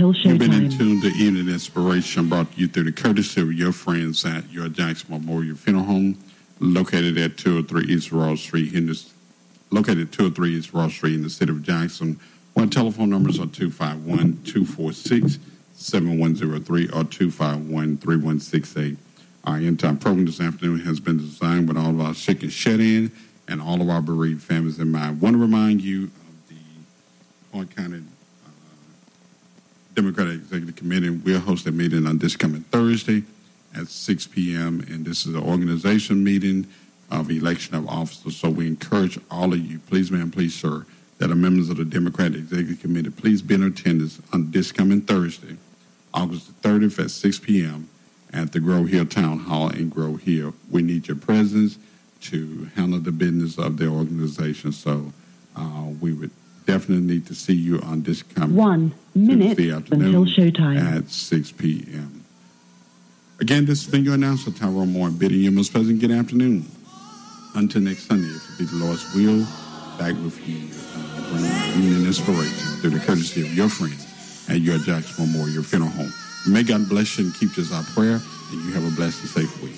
Until You've been in tune to Evening Inspiration brought to you through the courtesy of your friends at your Jackson Memorial Funeral Home, located at 203 East Ross Street, in this, located at 203 East Ross Street in the city of Jackson. Our telephone numbers are 251 246 7103 or 251 3168. Our entire program this afternoon has been designed with all of our sick and shut in and all of our bereaved families in mind. I want to remind you of the Point County Democratic Executive Committee will host a meeting on this coming Thursday at 6 p.m. And this is an organization meeting of election of officers. So we encourage all of you, please, ma'am, please, sir, that are members of the Democratic Executive Committee, please be in attendance on this coming Thursday, August the 30th at 6 p.m. at the Grove Hill Town Hall in Grove Hill. We need your presence to handle the business of the organization. So uh, we would definitely need to see you on this coming One minute until showtime. at 6 p.m. Again, this has been your announcer, Tyrone Moore, bidding you most pleasant good afternoon. Until next Sunday, if it be the Lord's will, back with you, uh, bringing you inspiration through the courtesy of your friends at your Jackson Memorial Funeral Home. May God bless you and keep as our prayer, and you have a blessed and safe week.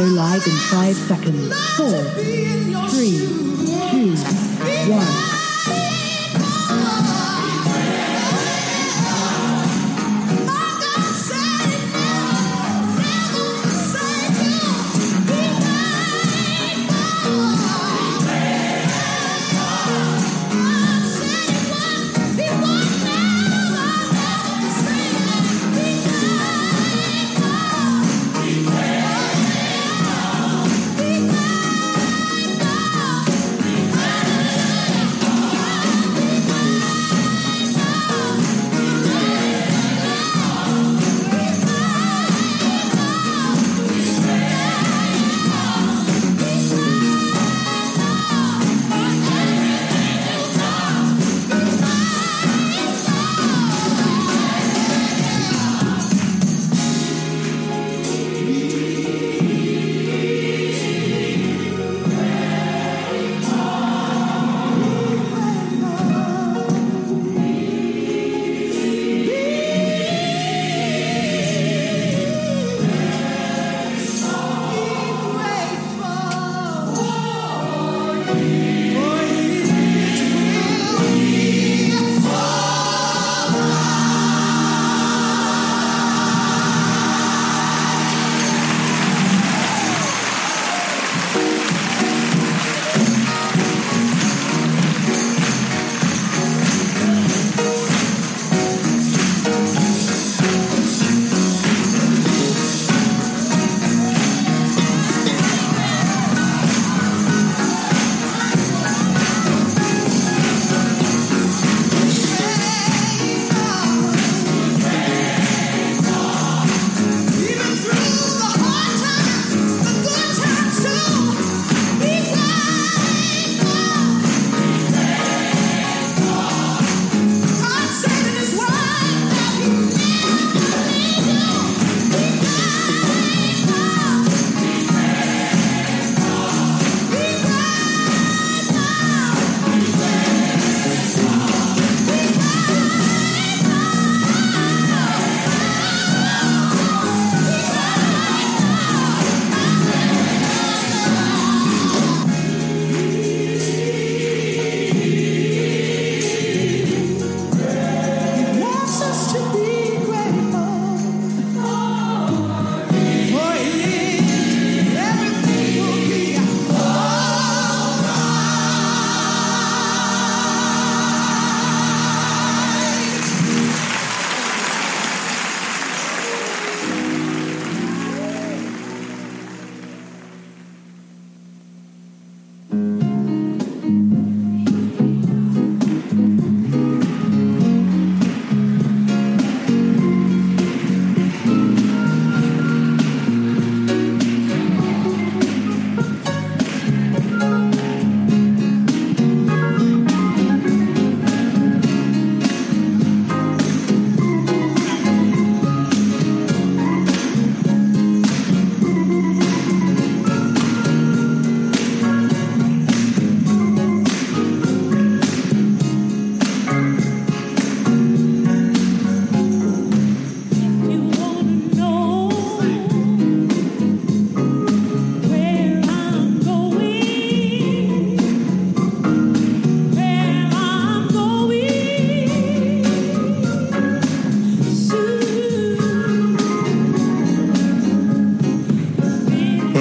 Go live in five seconds. Four, three, two, one.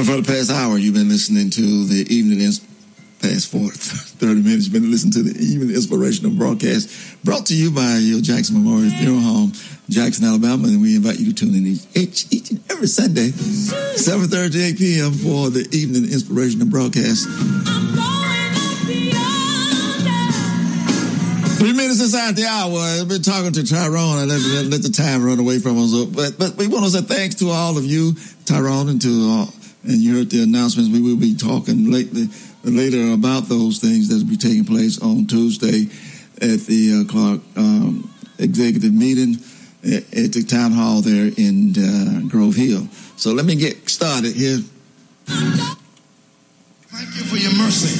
For the past hour, you've been listening to the evening past four, 30 minutes. You've been listening to the evening inspirational broadcast brought to you by your Jackson Memorial Funeral Home, Jackson, Alabama. And we invite you to tune in each, each and every Sunday, 7.30 to 8 p.m. for the evening inspirational broadcast. Three minutes inside the hour. I've been talking to Tyrone and let, let, let the time run away from us. But but we want to say thanks to all of you, Tyrone, and to uh, and you heard the announcements. We will be talking lately, later about those things that will be taking place on Tuesday at the uh, Clarke um, executive meeting at, the town hall there in uh, Grove Hill. So let me get started here. Thank you for your mercy.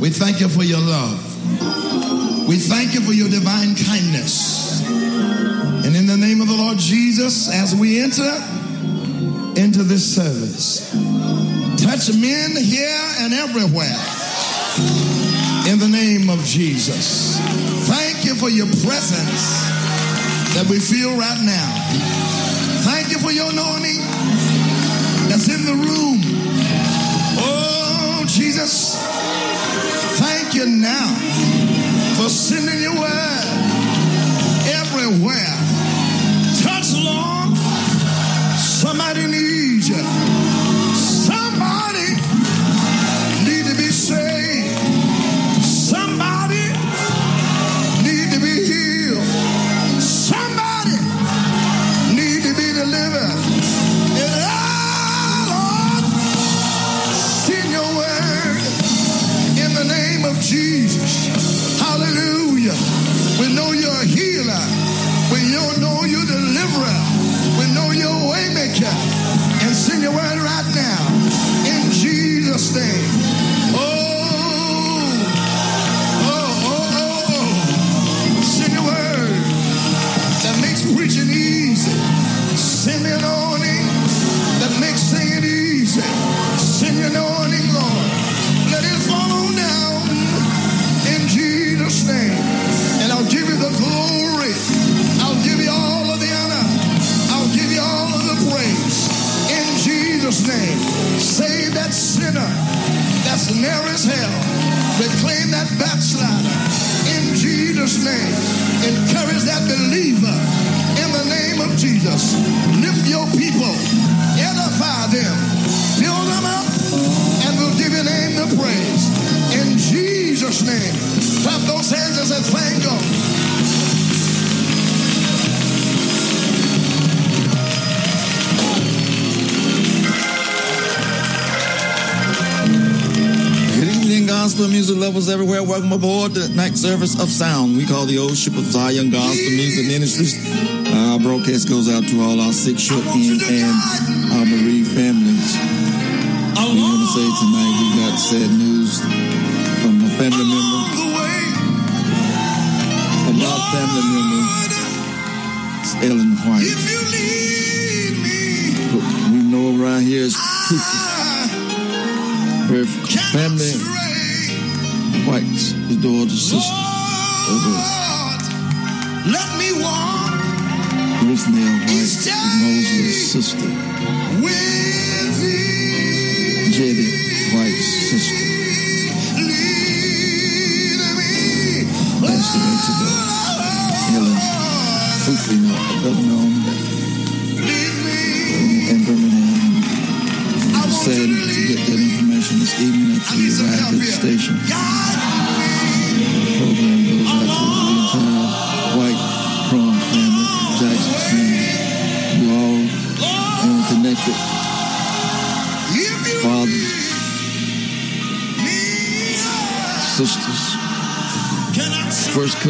We thank you for your love. We thank you for your divine kindness. And in the name of the Lord Jesus, as we enter into this service, touch men here and everywhere. In the name of Jesus. Thank you for your presence that we feel right now. Thank you for your anointing that's in the room. Oh, Jesus. Thank you now for sending your word everywhere. Gospel music lovers everywhere. Welcome aboard the night service of sound. We call the Old Ship of Zion Gospel Music Ministries. Our broadcast goes out to all our sick, short, in, and our bereaved families. We want to say tonight we got sad news from a family member, The way, a blood family member, it's Ellen White. if you lead me, We know around here is her family, White's, his daughter's sister, Lord, let me walk Ruth Neal White, is Mosley's sister, with thee. Jetty White's sister. Lead me. Passed away today. Helen, hopefully not, known Lead me. in, in Birmingham. I It was want you sad to get that information this evening after we arrived at the station.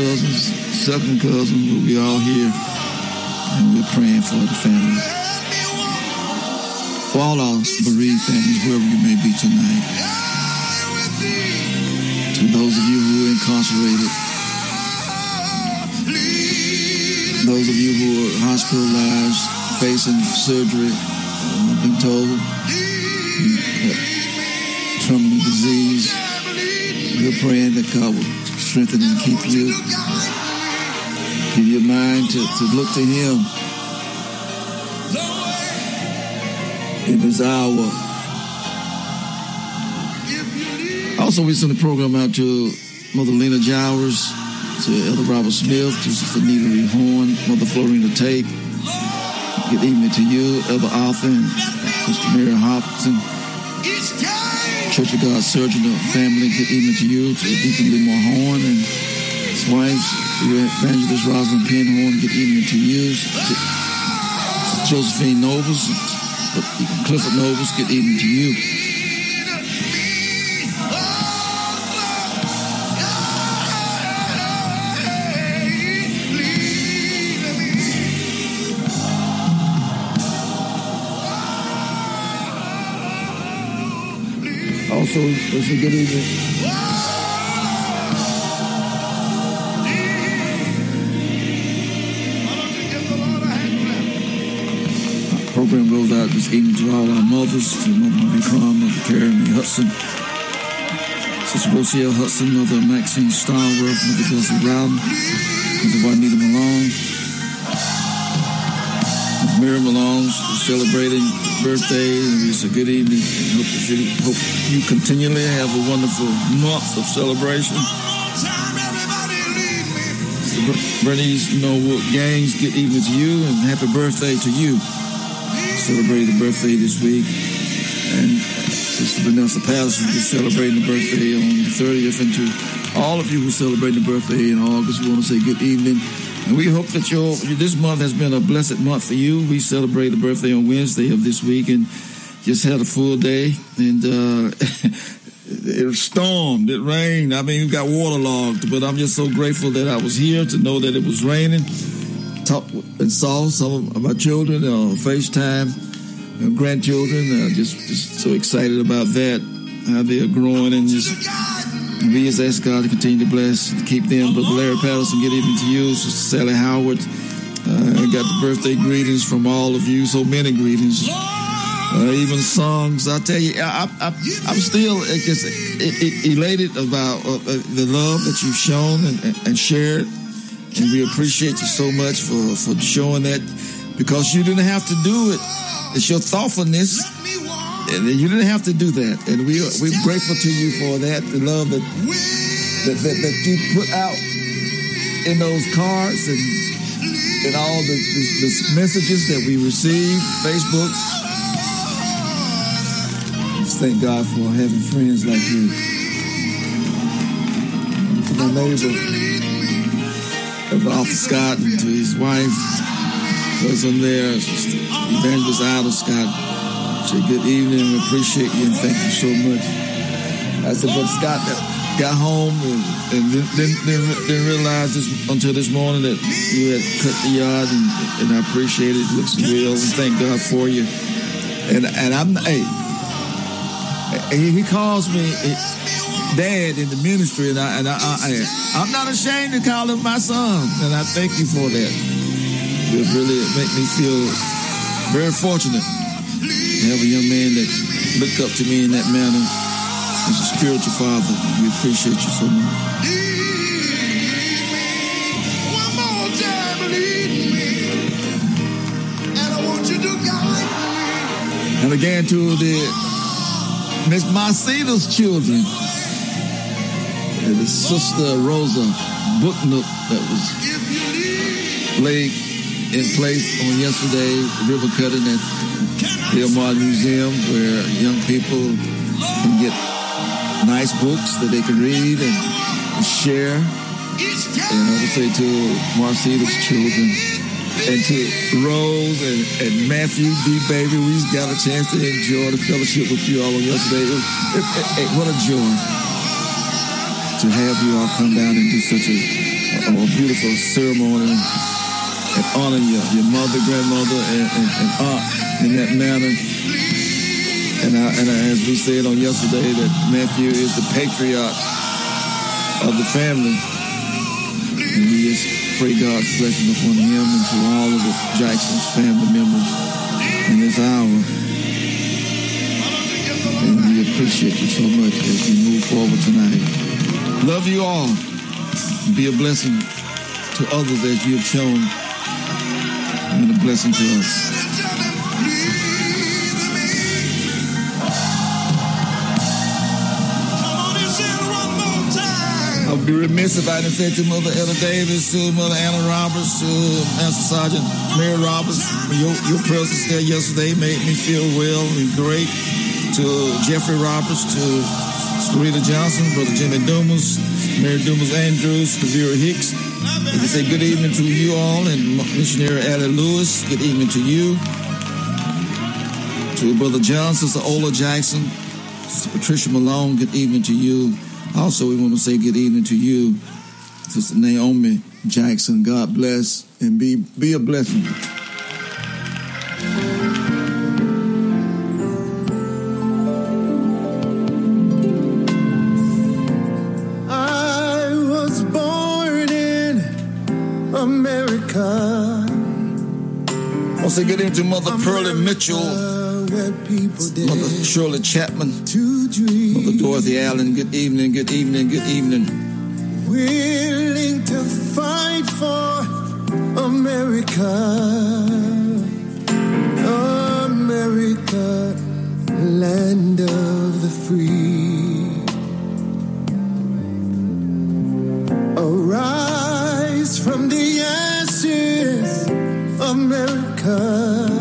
Cousins, second cousins, we'll be all here. And we're praying for the family. For all our bereaved families, wherever you may be tonight. To those of you who are incarcerated, those of you who are hospitalized, facing surgery, I've been told that terminal disease, we're praying that God will strengthen and keep you. Give your mind to, to look to Him. In this hour. Also, we send the program out to Mother Lena Jowers, to Elder Robert Smith, to Sister Nita Horn, Mother Florina Tate. Good evening to you, Elder Alton, Sister Mary Hopkins. Church of God Surgeon family, good evening to you, to Deacon Lee Horn and his wife, Evangelist Rosalind Penhorn, good evening to you. Sister Josephine Nobles, uh, Deacon Clifford Nobles, good evening to you. Also, it's a good evening. Program goes out this evening to all our mothers, to Mother Marie Crum, Mother Mae Hudson, Sister Rochelle Hudson, Mother Maxine Starworth, Mother Gussie Rowden, Mother Juanita Malone, Mary Malone celebrating birthday, it's a good evening. And hope that you hope you continually have a wonderful month of celebration. Bernice Norwood Gaines, good evening to you, and happy birthday to you celebrated the birthday this week. And uh, Sister Vanessa Patterson is celebrating the birthday on the 30th. And to all of you who celebrate the birthday in August, we want to say good evening. And we hope that your this month has been a blessed month for you. We celebrate the birthday on Wednesday of this week and just had a full day. And uh, it stormed, it rained. I mean, we got waterlogged, but I'm just so grateful that I was here to know that it was raining talked and saw some of my children on FaceTime, and grandchildren. Uh, just, just so excited about that, how they are growing, and just we just ask God to continue to bless, and keep them. Brother Larry Patterson, good evening to you, Sister Sally Howard. Uh, I got the birthday greetings from all of you, so many greetings. Uh, even songs. I tell you, I, I'm still just elated about uh, the love that you've shown and, and shared and we appreciate you so much for, for showing that because you didn't have to do it. It's your thoughtfulness. And you didn't have to do that. And we, we're grateful to you for that, the love that, that, that, that you put out in those cards and, and all the, the, the messages that we receive, Facebook. Just thank God for having friends like you. To my neighbor of Arthur Scott and to his wife, cousin there, Evangelist Ida Scott. Good evening, we appreciate you and thank you so much. I said, but Scott got home and, and didn't, didn't, didn't, realize this until this morning that you had cut the yard and, and I appreciate it. Looks real and thank God for you. And and I'm hey, he calls me eh, dad in the ministry, and I and I, I, I'm not ashamed to call him my son, and I thank you for that. It really make me feel very fortunate have a young man that looked up to me in that manner as a spiritual father. We appreciate you so much. And again to the Miss Marcela's children and his sister Rosa Booknook that was laid in place on yesterday, river cutting at the Elmar Museum, where young people can get nice books that they can read and, share. And I would say to Marcela's children and to Rose and, and Matthew D. Baby, we just got a chance to enjoy the fellowship with you all yesterday. It, it, it, what a joy to have you all come down and do such a, a, a beautiful ceremony and honor your, your mother, grandmother, and, and, and aunt in that manner. And, I, and I, as we said on yesterday, that Matthew is the patriarch of the family. And we just pray God's blessing upon him and to all of the Jackson's family members in this hour. And we appreciate you so much as we move forward tonight. Love you all. Be a blessing to others as you have shown, and a blessing to us. Be remiss if I didn't say to Mother Ella Davis, to Mother Anna Roberts, to Master Sergeant Mary Roberts, your, your presence there yesterday made me feel well and great. To Jeffrey Roberts, to Sarita Johnson, Brother Jimmy Dumas, Mary Dumas Andrews, to Vera Hicks. I can say good evening to you all, and Missionary Allie Lewis, good evening to you. To Brother John, Sister Ola Jackson, Sister Patricia Malone, good evening to you. Also, we want to say good evening to you, Sister Naomi Jackson. God bless and be be a blessing. I was born in America. I want to say good evening to Mother Pearlie Mitchell, Mother Shirley Chapman, to dream. Mother Dorothy Allen. Good evening, good evening, good evening. willing to fight for America. America, land of the free. Arise from the ashes, America. America,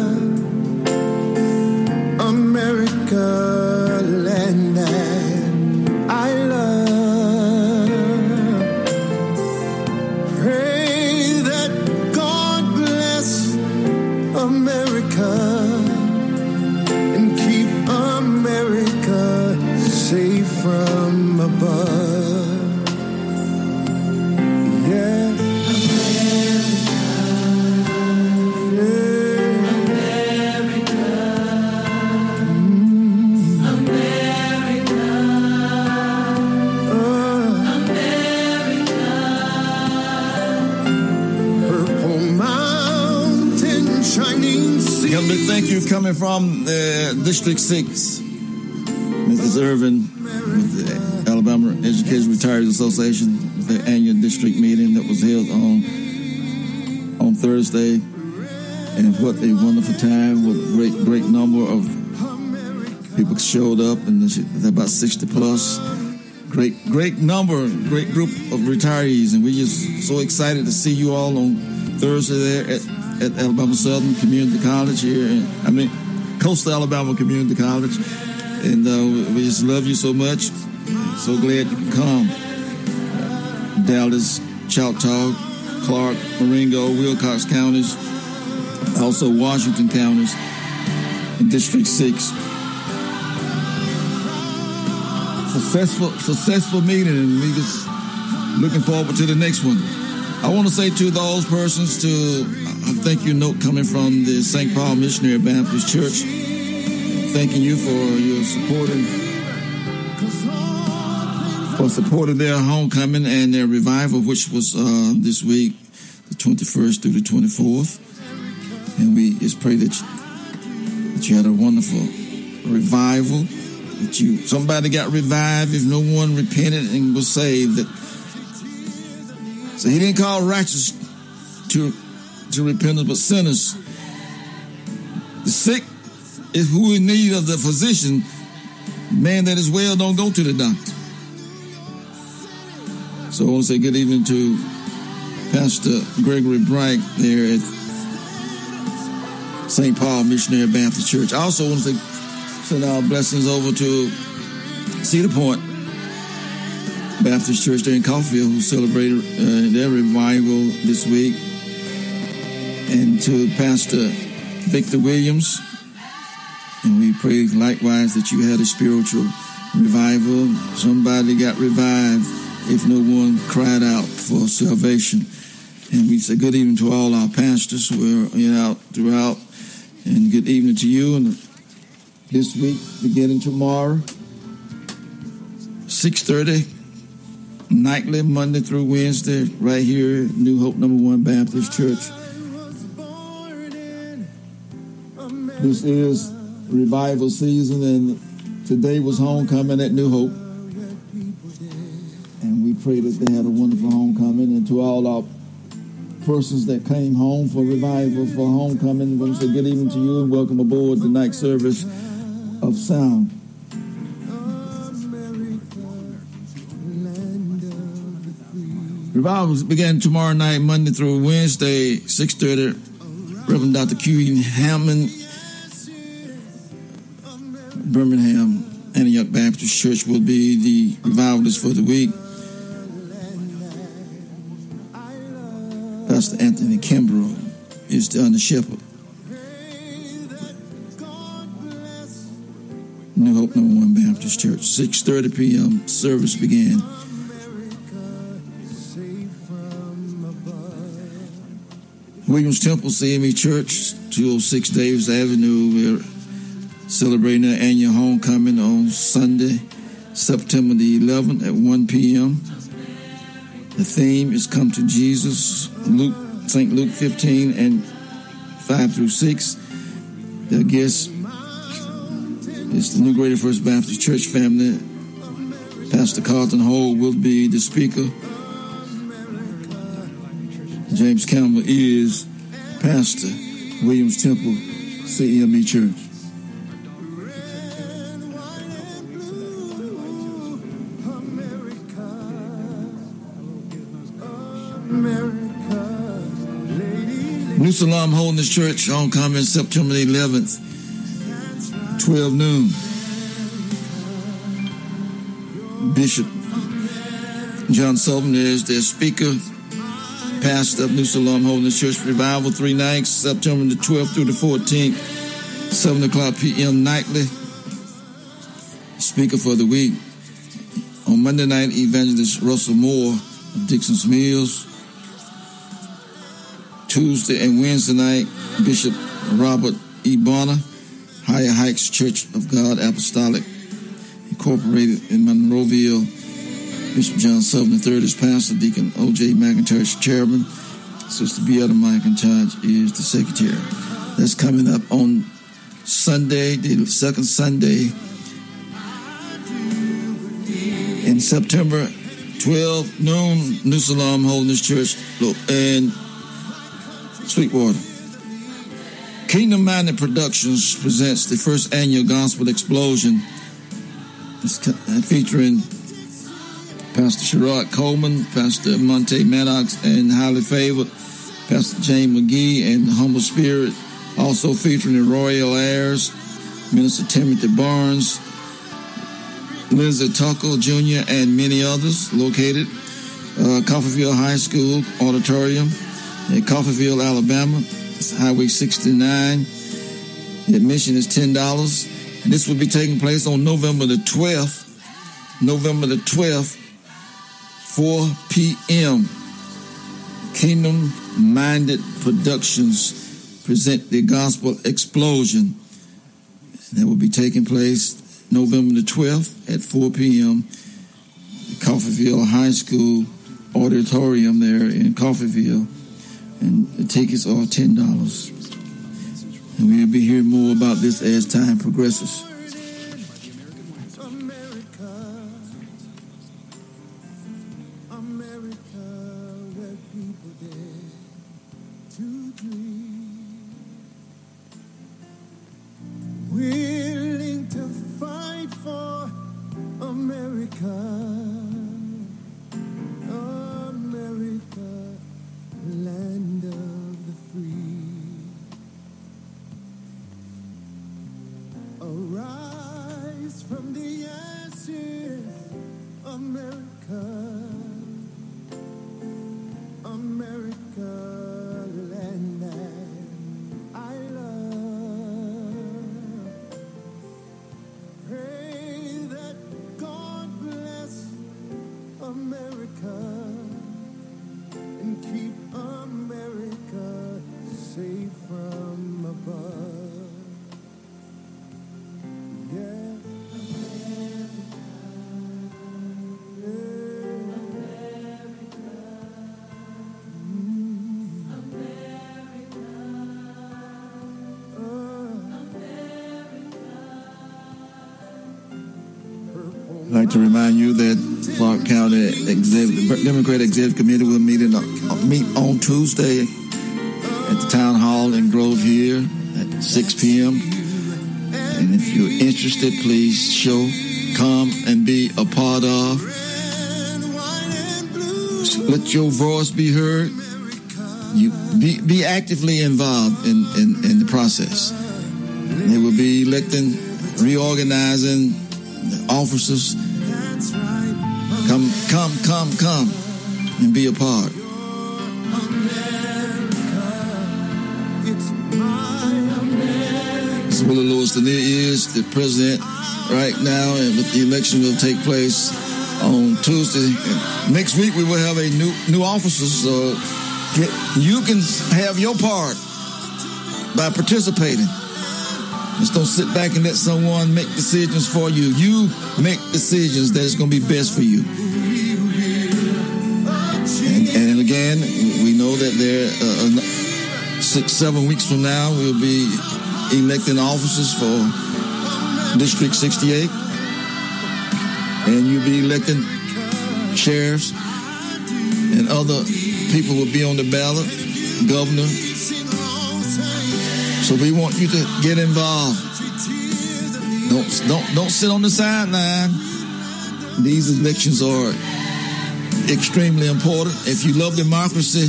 from District 6. Mrs. Irvin with the Alabama Education Retirees Association with annual district meeting that was held on on Thursday. And what a wonderful time, what a great, great number of people showed up and about 60 plus. Great, great number, great group of retirees, and we're just so excited to see you all on Thursday there at, at Alabama Southern Community College here. And, I mean, Coastal Alabama Community College, and uh, we just love you so much. So glad you could come. Dallas, Choctaw, Clarke, Marengo, Wilcox counties, also Washington counties, and District Six successful successful meeting and we just looking forward to the next one. I want to say to those persons to thank you note coming from the St. Paul Missionary Baptist Church. Thanking you for your supporting for supporting their homecoming and their revival, which was uh, this week, the 21st through the 24th. And we just pray that you, that you had a wonderful revival that you somebody got revived if no one repented and was saved. That so he didn't call righteous to to repentance, but sinners. The sick is who in need of the physician. Man that is well don't go to the doctor. So I want to say good evening to Pastor Gregory Bright there at St. Paul Missionary Baptist Church. I also want to send our blessings over to Cedar Point Baptist Church there in Caulfield, who celebrated uh, their revival this week, and to Pastor Victor Williams. And we pray likewise that you had a spiritual revival. Somebody got revived if no one cried out for salvation. And we say good evening to all our pastors who are out throughout, and good evening to you. And this week, beginning tomorrow, 6.30, nightly, Monday through Wednesday, right here New Hope Number One Baptist Church. This is revival season, and today was homecoming at New Hope. And we pray that they had a wonderful homecoming. And to all our persons that came home for revival, for homecoming, we want to say good evening to you and welcome aboard the night service of sound. Revivals begin tomorrow night, Monday through Wednesday, 6.30. Reverend Dr. Q. E. Hammond, Birmingham Antioch Baptist Church will be the revivalist for the week. Pastor Anthony Kimbrough is the under shepherd. New Hope Number One Baptist Church. 6.30 p.m. service began. Williams Temple CME Church, 206 Davis Avenue. Celebrating their annual homecoming on Sunday, September the 11th at 1 p.m. The theme is Come to Jesus, Luke, St. Luke 15 and 5 through 6. The guest is the New Greater First Baptist Church family. Pastor Carlton Hall will be the speaker. James Campbell is pastor, Williams Temple, CME Church. New Salem Holiness Church homecoming September the 11th, 12 noon. Bishop John Sullivan is their speaker pastor of New Salem Holiness Church Revival, three nights, September the 12th through the 14th, 7 o'clock p.m. nightly. Speaker for the week. On Monday night, Evangelist Russell Moore of Dixon's Mills. Tuesday and Wednesday night, Bishop Robert E. Bonner, Higher Heights Church of God Apostolic, Incorporated in Monroeville. Bishop John Sullivan III is pastor, Deacon O.J. McIntosh chairman, Sister Beata McIntosh is the secretary. That's coming up on Sunday, the second Sunday in September, 12 noon, New Salem Holiness Church in Sweetwater. Kingdom Minded Productions presents the first annual Gospel Explosion. It's featuring Pastor Sherrod Coleman, Pastor Monte Maddox, and highly favored Pastor James McGee and Humble Spirit. Also featuring the Royal Heirs, Minister Timothy Barnes, Lindsay Tucker Jr., and many others located. Uh, Coffeeville High School Auditorium in Coffeeville, Alabama. It's Highway 69. Admission is $10. And this will be taking place on November the 12th. November the 12th 4 p.m. Kingdom Minded Productions present the Gospel Explosion. That will be taking place November the 12th at 4 p.m. Coffeeville High School Auditorium there in Coffeeville. And the tickets are $10. And we'll be hearing more about this as time progresses. Like to remind you that Clarke County Executive, Democratic Executive Committee will meet, in, uh, meet on Tuesday at the Town Hall in Grove here at 6 p.m. And if you're interested, please show, come and be a part of. Let your voice be heard. You be, be actively involved in, in, in the process. They will be electing, reorganizing officers. Come, come, come, come, and be a part. It's Willie Lewis Lanier is the president right now, and the election will take place on Tuesday. Next week we will have a new new officers, so you can have your part by participating. Just don't sit back and let someone make decisions for you. You make decisions that is going to be best for you. Uh, uh, six, seven weeks from now we'll be electing officers for District 68, and you'll be electing sheriffs and other people will be on the ballot, governor. So we want you to get involved. Don't don't don't sit on the sideline. These elections are extremely important. If you love democracy,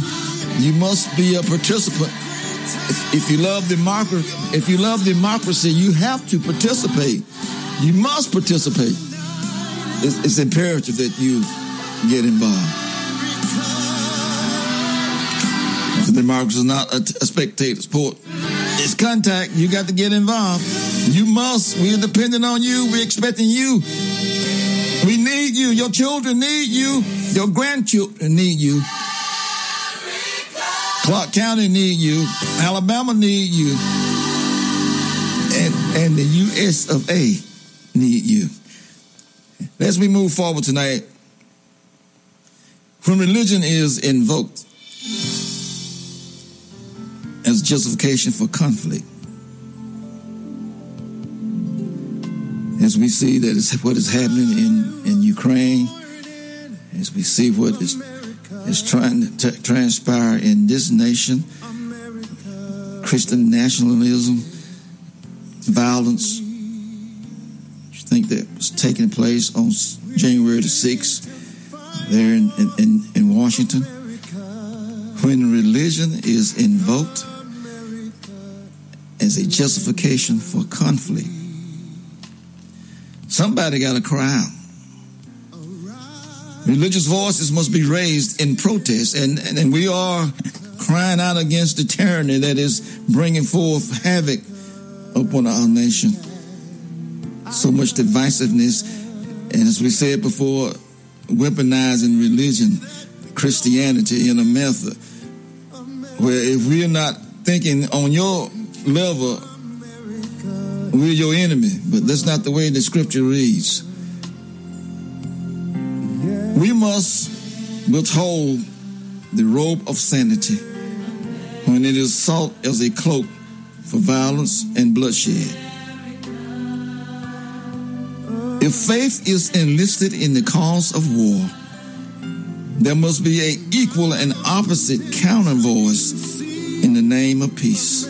you must be a participant. If, if you love democracy, if you love democracy, you have to participate. You must participate. It's, it's imperative that you get involved. If democracy is not a, spectator sport, it's contact. You got to get involved. You must. We're depending on you. We're expecting you. We need you. Your children need you. Your grandchildren need you. Clarke County need you. Alabama need you. And, and the US of A need you. As we move forward tonight, when religion is invoked as justification for conflict, as we see that is what is happening in, in Ukraine, as we see what is, is trying to t- transpire in this nation, Christian nationalism, violence, you think that was taking place on January the 6th there in, in, in, in Washington. When religion is invoked as a justification for conflict, somebody got to cry out. Religious voices must be raised in protest, and, and, and we are crying out against the tyranny that is bringing forth havoc upon our nation. So much divisiveness, and as we said before, weaponizing religion, Christianity in a method where if we're not thinking on your level, we're your enemy. But that's not the way the scripture reads. Must withhold the robe of sanity when it is sought as a cloak for violence and bloodshed. If faith is enlisted in the cause of war, there must be a equal and opposite counter voice in the name of peace.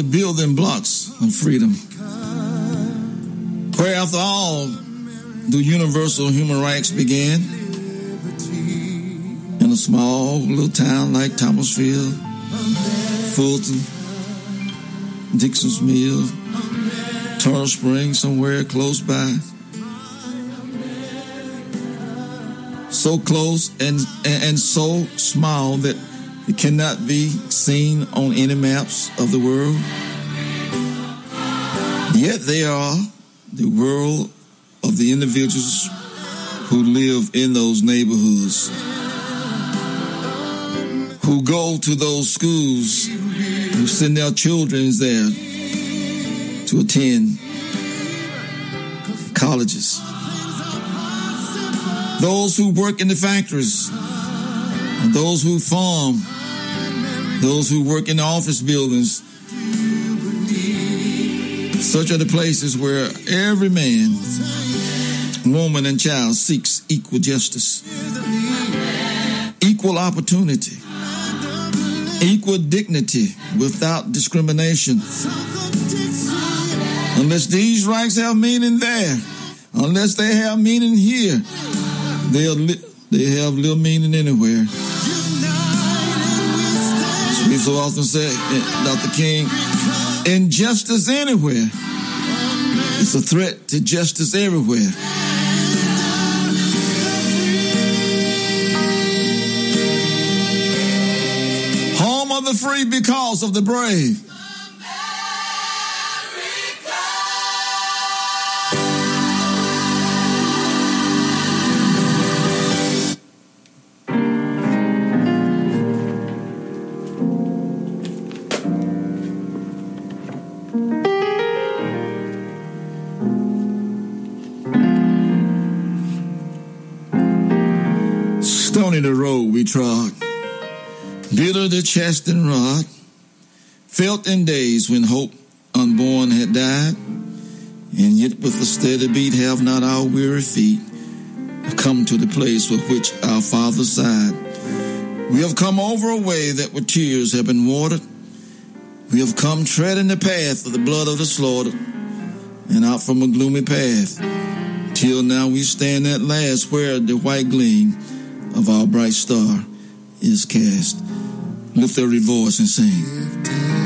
The building blocks of freedom. Where, after all, do universal human rights begin? In a small little town like Thomasville, Fulton, Dixon's Mill, Turtle Springs, somewhere close by. So close and, and, and so small that it cannot be seen on any maps of the world. Yet they are the world of the individuals who live in those neighborhoods, who go to those schools, who send their children there to attend colleges. Those who work in the factories, and those who farm, those who work in the office buildings. Such are the places where every man, woman, and child seeks equal justice, equal opportunity, equal dignity without discrimination. Unless these rights have meaning there, unless they have meaning here, they'll li- they have little meaning anywhere. We so often say, eh, Dr. King, injustice anywhere is a threat to justice everywhere. Home of the free because of the brave. Bitter the chastened rod, felt in days when hope unborn had died, and yet with a steady beat have not our weary feet come to the place for which our Father sighed. We have come over a way that with tears have been watered. We have come treading the path of the blood of the slaughtered, and out from a gloomy path, till now we stand at last where the white gleam of our bright star is cast. Lift every voice and sing.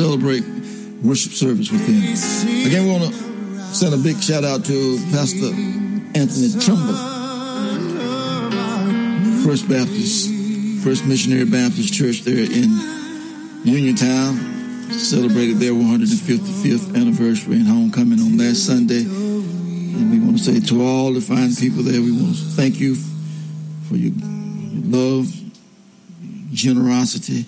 Celebrate worship service with them. Again, we want to send a big shout out to Pastor Anthony Trumbull, First Baptist, First Missionary Baptist Church there in Uniontown. Celebrated their 155th anniversary and homecoming on last Sunday. And we want to say to all the fine people there, we want to thank you for your, your love, generosity,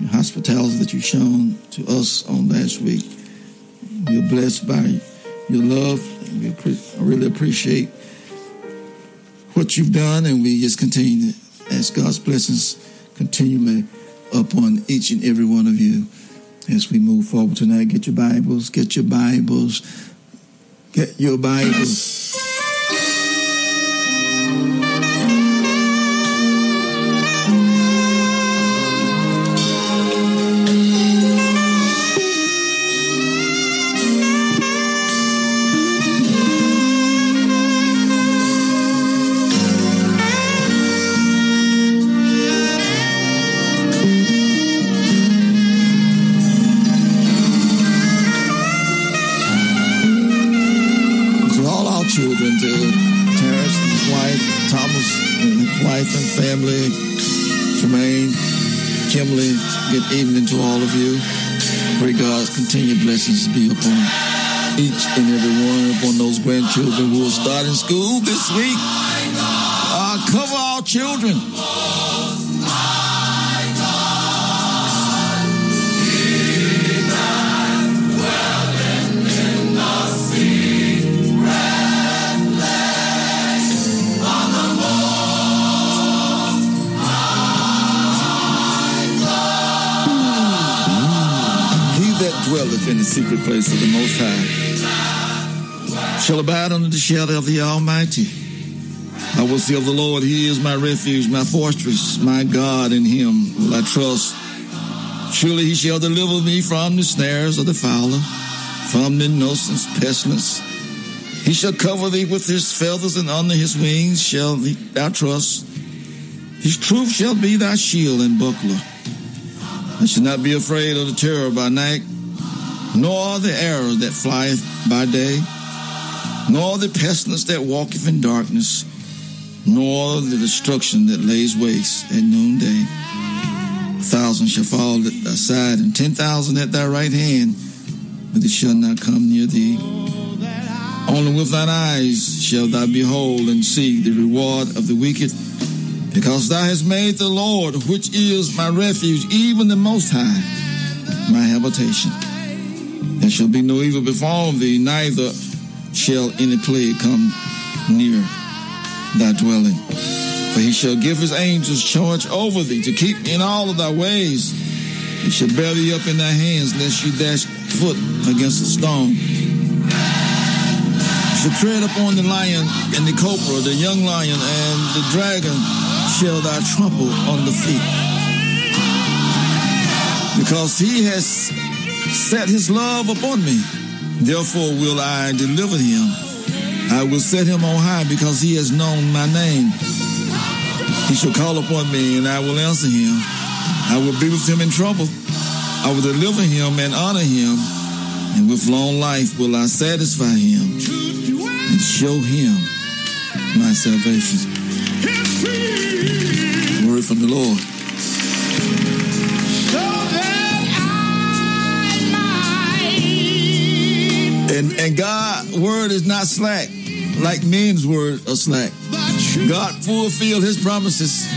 your hospitality that you've shown to us on last week. We are blessed by your love. We really appreciate what you've done, and we just continue to ask God's blessings continually upon each and every one of you as we move forward tonight. Get your Bibles, get your Bibles, get your Bibles. Good evening to all of you. Pray God's continued blessings be upon each and every one, upon those grandchildren who are starting school this week. Uh, cover our children. Dwelleth in the secret place of the Most High shall abide under the shadow of the Almighty. I will say of the Lord, He is my refuge, my fortress, my God, in Him will I trust. Surely He shall deliver me from the snares of the fowler, from the noisome pestilence. He shall cover thee with His feathers, and under His wings shall thou trust. His truth shall be thy shield and buckler. I shall not be afraid of the terror by night, nor the arrow that flieth by day, nor the pestilence that walketh in darkness, nor the destruction that lays waste at noonday. A thousand shall fall at thy side, and ten thousand at thy right hand, but it shall not come near thee. Only with thine eyes shalt thou behold and see the reward of the wicked, because thou hast made the Lord, which is my refuge, even the Most High, my habitation. There shall be no evil befall thee, neither shall any plague come near thy dwelling. For he shall give his angels charge over thee to keep in all of thy ways. He shall bear thee up in thy hands, lest you dash foot against a stone. You shall tread upon the lion and the cobra, the young lion and the dragon shall thou trample on the feet. Because he has set his love upon me, therefore will I deliver him. I will set him on high because he has known my name. He shall call upon me and I will answer him. I will be with him in trouble. I will deliver him and honor him. And with long life will I satisfy him and show him my salvation. Word from the Lord. And and God word is not slack, like men's word are slack. God fulfilled his promises.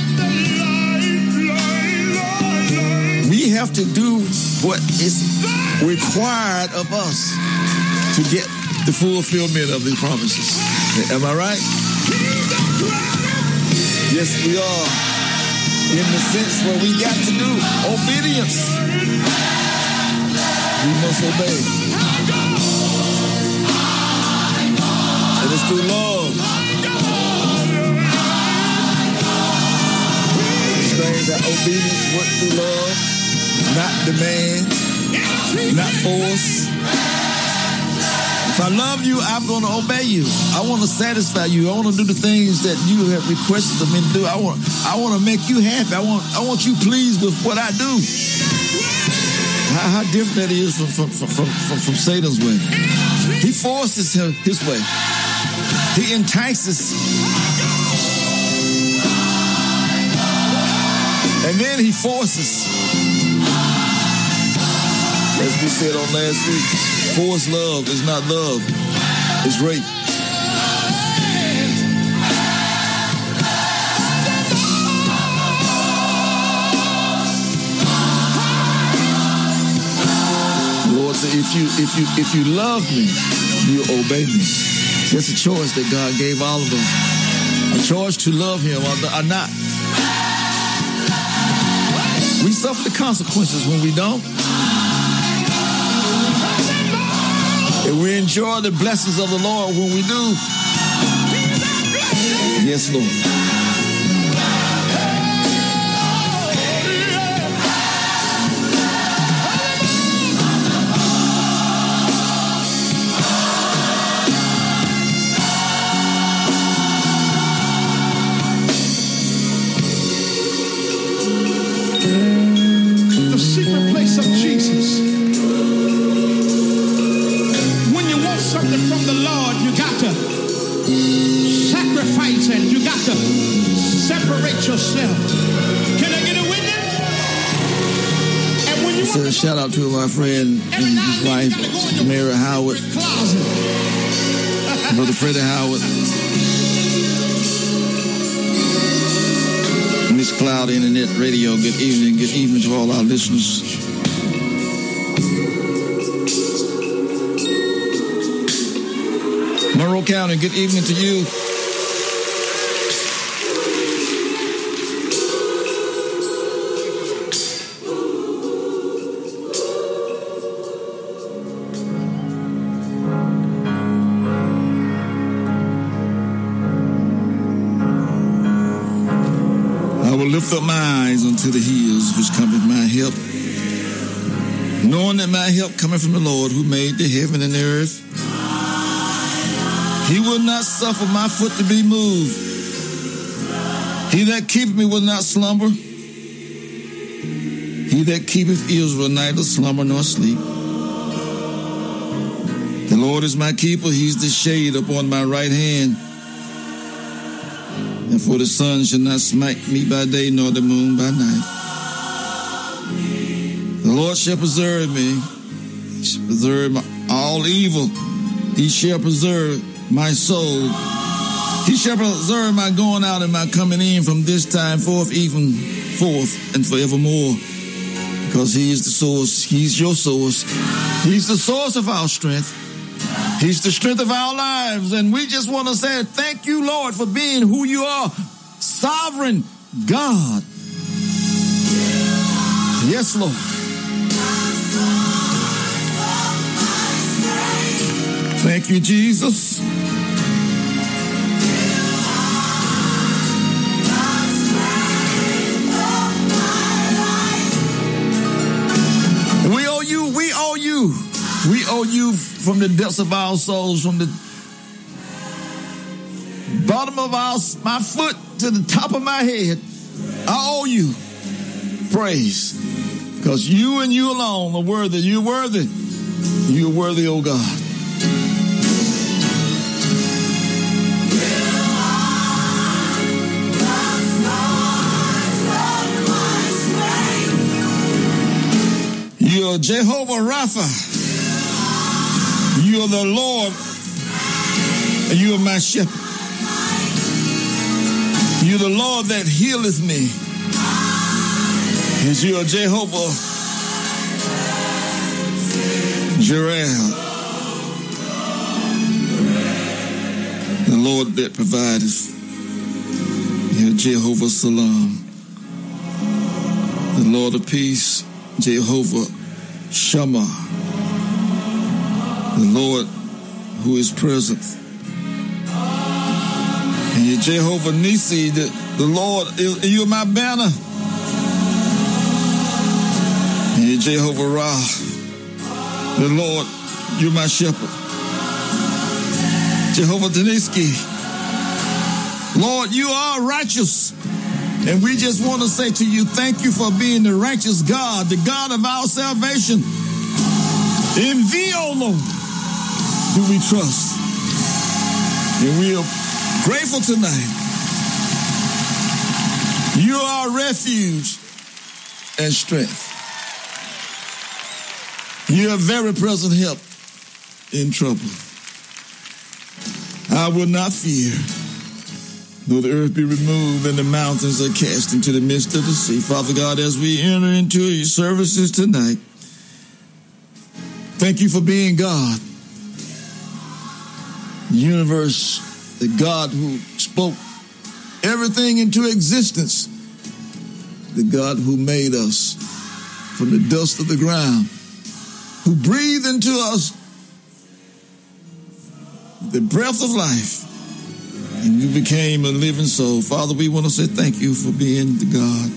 We have to do what is required of us to get the fulfillment of the promises. Am I right? Yes, we are. In the sense where we got to do obedience. We must obey. Through love. Things that obedience work through love, not demand, not force. If I love you, I'm going to obey you. I want to satisfy you. I want to do the things that you have requested of me to do. I want, I want to make you happy. I want, I want you pleased with what I do. How, how different that is from, from, from, from, from Satan's way. He forces his way. He entices. And then he forces. As we said on last week, forced love is not love, it's rape. Lord if you if you if you love me, you obey me. It's a choice that God gave all of us. A choice to love him or not. We suffer the consequences when we don't. And we enjoy the blessings of the Lord when we do. Yes, Lord. Brother Freddie Howard, Miss Cloud Internet Radio. Good evening. Good evening to all our listeners. Monroe County, good evening to you. Cometh from the Lord who made the heaven and the earth. He will not suffer my foot to be moved. He that keepeth me will not slumber. He that keepeth Israel neither slumber nor sleep. The Lord is my keeper. He's the shade upon my right hand. And for the sun shall not smite me by day, nor the moon by night. The Lord shall preserve me, Preserve all evil. He shall preserve my soul. He shall preserve my going out and my coming in from this time forth, even forth and forevermore. Because He is the source. He's your source. He's the source of our strength. He's the strength of our lives. And we just want to say thank you, Lord, for being who you are. Sovereign God. Yes, Lord. Thank you, Jesus. We owe you, we owe you, we owe you from the depths of our souls, from the bottom of our my foot to the top of my head. I owe you praise. Because you and you alone are worthy. You're worthy. You're worthy, oh God. You're Jehovah Rapha. You are the Lord, and you are my shepherd. You're the Lord that healeth me. And you are Jehovah Jireh, the Lord that provideth. You're Jehovah Shalom, the Lord of peace, Jehovah Shammah, the Lord who is present. And you're Jehovah Nisi, the, the Lord, you're my banner. And you're Jehovah Ra, the Lord, you're my shepherd. Jehovah Deniski, Lord, you are righteous. And we just want to say to you, thank you for being the righteous God, the God of our salvation. In thee, O Lord, do we trust. And we are grateful tonight. You are refuge and strength. You are very present help in trouble. I will not fear, though the earth be removed and the mountains are cast into the midst of the sea. Father God, as we enter into your services tonight, thank you for being God. The universe, the God who spoke everything into existence, the God who made us from the dust of the ground, who breathed into us the breath of life, and we became a living soul. Father, we want to say thank you for being the God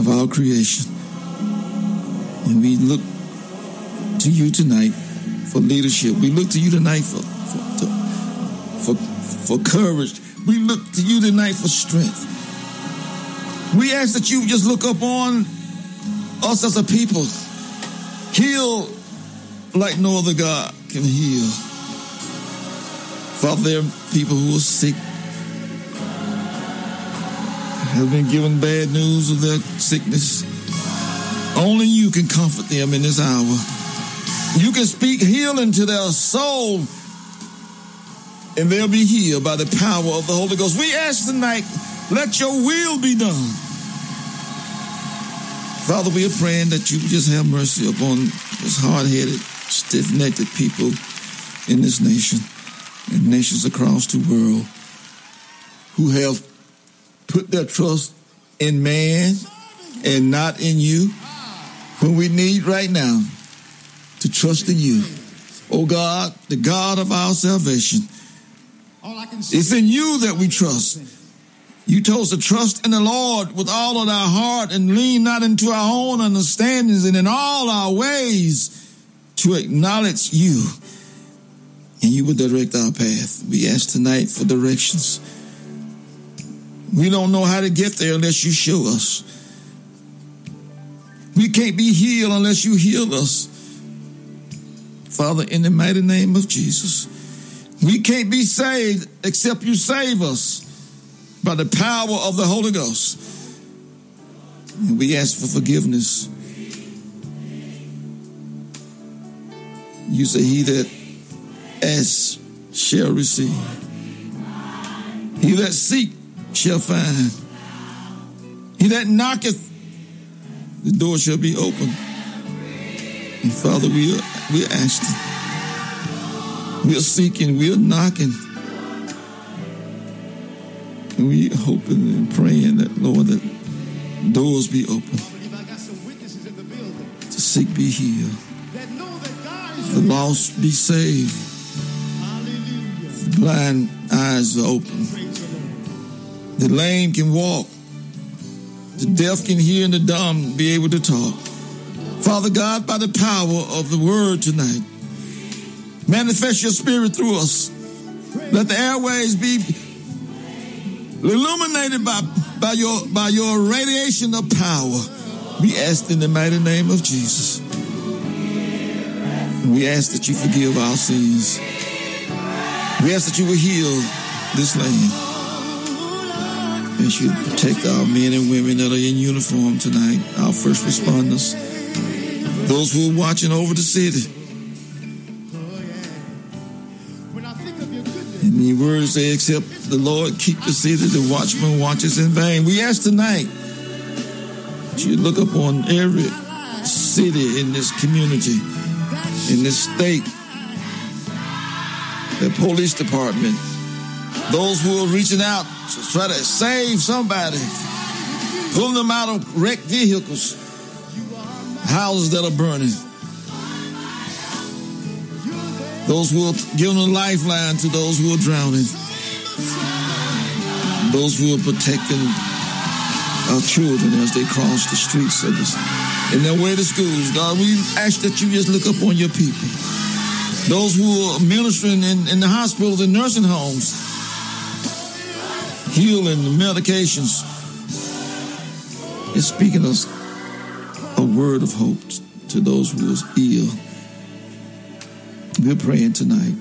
of our creation. And we look to you tonight for leadership. We look to you tonight for for, for, for courage. We look to you tonight for strength. We ask that you just look up on us as a people. Heal like no other God can heal. Father, there are people who are sick, have been given bad news of their sickness. Only you can comfort them in this hour. You can speak healing to their soul, and they'll be healed by the power of the Holy Ghost. We ask tonight, let your will be done. Father, we are praying that you just have mercy upon this hard headed, stiff necked people in this nation and nations across the world who have put their trust in man and not in you when we need right now to trust in you. Oh God, the God of our salvation. It's in you that we trust. You told us to trust in the Lord with all of our heart and lean not into our own understandings and in all our ways to acknowledge you. And you will direct our path. We ask tonight for directions. We don't know how to get there unless you show us. We can't be healed unless you heal us. Father, in the mighty name of Jesus, we can't be saved except you save us by the power of the Holy Ghost. And we ask for forgiveness. You say, He that asks shall receive, he that seek shall find, he that knocketh the door shall be open. And Father, we are we are asking, we are seeking, we are knocking, and we are hoping and praying that Lord that doors be open, to sick be healed, the lost be saved, blind eyes are open, the lame can walk. The deaf can hear and the dumb be able to talk. Father God, by the power of the word tonight, manifest your spirit through us. Let the airways be illuminated by, by, your, by your radiation of power. We ask in the mighty name of Jesus. We ask that you forgive our sins. We ask that you will heal this land. And you protect our men and women that are in uniform tonight, our first responders, those who are watching over the city. And the words say, except the Lord keep the city, the watchman watches in vain. We ask tonight that you look upon every city in this community, in this state, the police department, those who are reaching out to try to save somebody, pulling them out of wrecked vehicles, houses that are burning. Those who are giving a lifeline to those who are drowning. Those who are protecting our children as they cross the streets of this in their way to schools. God, we ask that you just look up on your people. Those who are ministering in, in the hospitals and nursing homes, healing the medications. It's speaking us a word of hope to those who is ill. We're praying tonight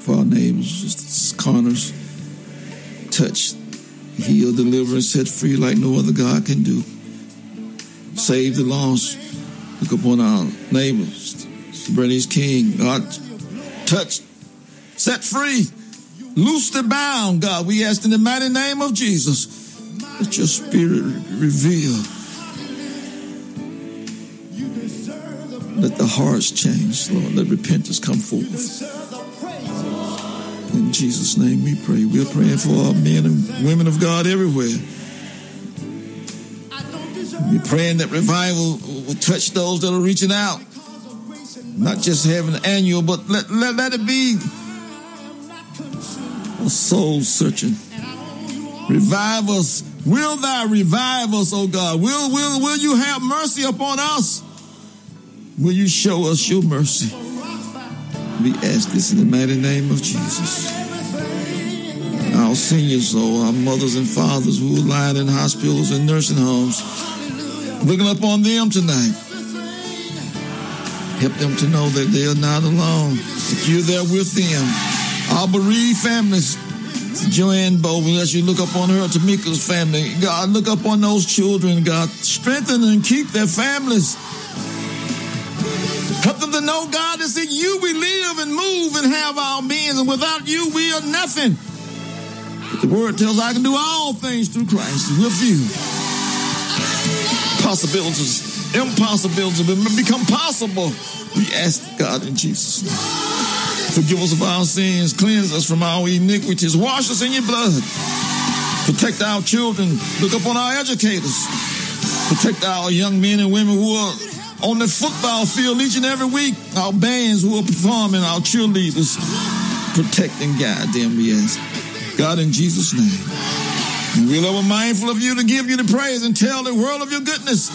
for our neighbors, Connors. Touch, heal, deliver, and set free like no other God can do. Save the lost. Look upon our neighbors. Bernice King. God, touch, set free, loose the bound, God. We ask in the mighty name of Jesus. Let your spirit reveal. Let the hearts change, Lord. Let repentance come forth. In Jesus' name we pray. We're praying for our men and women of God everywhere. We're praying that revival will touch those that are reaching out. Not just having an annual, but let, let, let it be a soul searching. Revive us. Will thou revive us, O God? Will, will, will you have mercy upon us? Will you show us your mercy? We ask this in the mighty name of Jesus. Our seniors, oh, our mothers and fathers who are lying in hospitals and nursing homes, looking upon them tonight. Help them to know that they are not alone, that you're there with them. Our bereaved families, Joanne Bowman, as you look up on her, Tamika's family, God, look up on those children, God, strengthen and keep their families. Help them to know, God, that in you we live and move and have our beings, and without you we are nothing. But the word tells I can do all things through Christ with you. Possibilities, impossibilities become possible. We ask God in Jesus' name. Forgive us of our sins, cleanse us from our iniquities, wash us in your blood. Protect our children, look upon our educators, protect our young men and women who are on the football field each and every week. Our bands who are performing, our cheerleaders, protect and guide them, we ask. God, in Jesus' name. And we're ever mindful of you to give you the praise and tell the world of your goodness.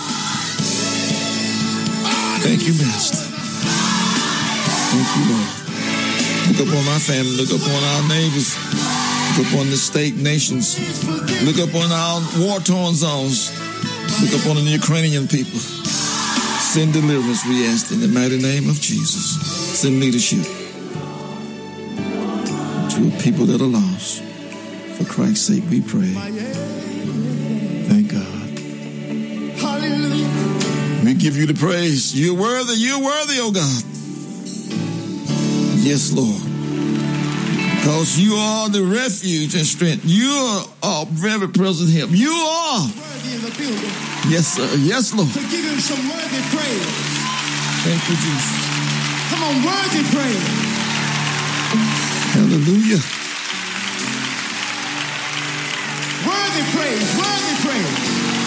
Thank you, Master. Thank you, Lord. Look upon my family, look upon our neighbors, look upon the state nations, look upon our war-torn zones, look upon the Ukrainian people. Send deliverance, we ask, in the mighty name of Jesus. Send leadership to a people that are lost. For Christ's sake, we pray. We give you the praise. You're worthy. You're worthy, oh God. Yes, Lord. Because you are the refuge and strength. You are our very present help. You are. Worthy in the building. Yes, sir. Yes, Lord. To give him some worthy praise. Thank you, Jesus. Come on, worthy praise. Hallelujah. Worthy praise. Worthy praise.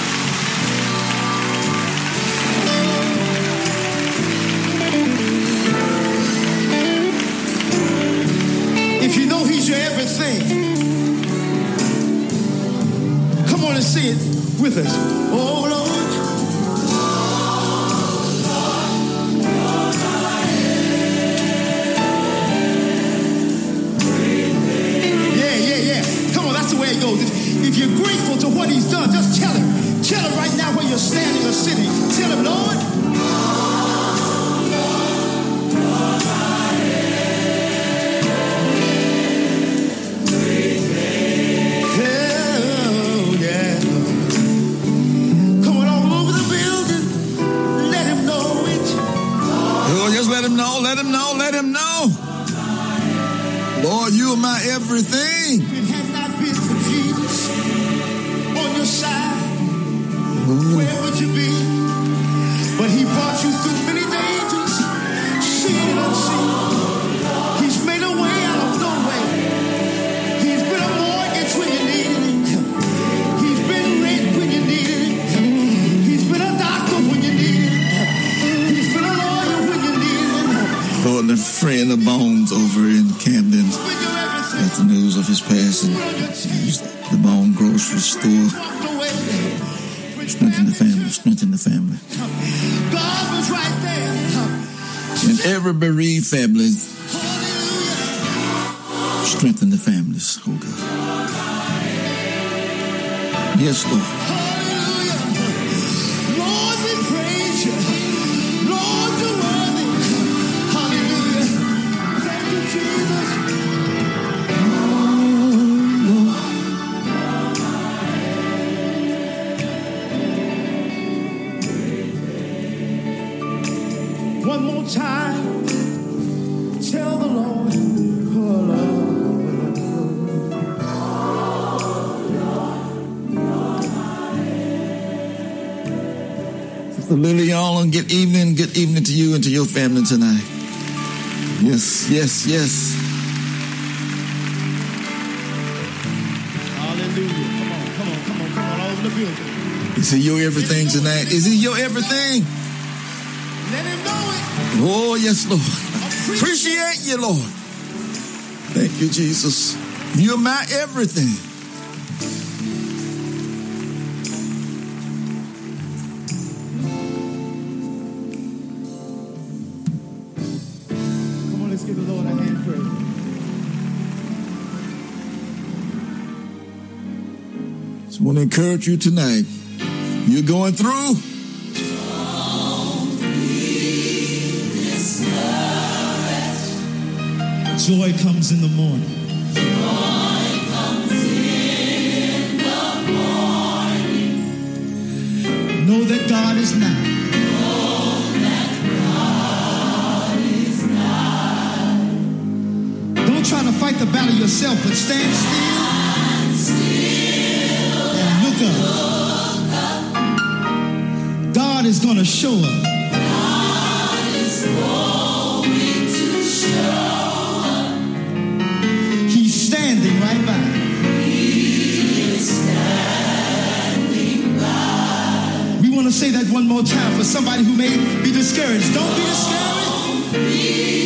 He's your everything, come on and sing it with us. Oh Lord. Yeah, yeah, yeah. Come on, that's the way it goes. If, if you're grateful to what he's done, just tell him. Tell him right now where you're standing or sitting. Yes, Lily y'all. And good evening. Good evening to you and to your family tonight. Yes, yes, yes. Hallelujah. Come on, come on, come on, come on. All over the building. Is it your everything tonight? Is it your everything? Let him know it. Oh, yes, Lord. Appreciate you, Lord. Thank you, Jesus. You're my everything. Just want to encourage you tonight. You're going through. Joy comes in the morning. Joy comes in the morning. Know that God is now. Know that God is now. Don't try to fight the battle yourself, but stand still up. God is going to show up. He's standing right by. We want to say that one more time for somebody who may be discouraged. Don't be discouraged.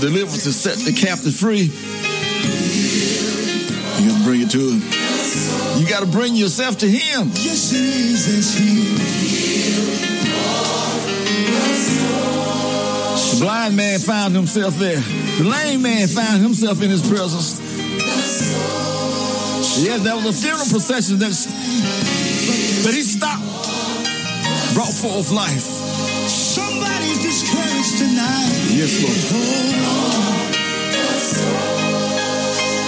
Heal, to deliver, to set the captive free. You gotta bring it to him. You gotta bring yourself to him. Yes, it is. It's. The blind man found himself there. The lame man found himself in his presence. Yes, that was a funeral procession that, that he stopped, brought forth life. Somebody's discouraged tonight. Yes, Lord.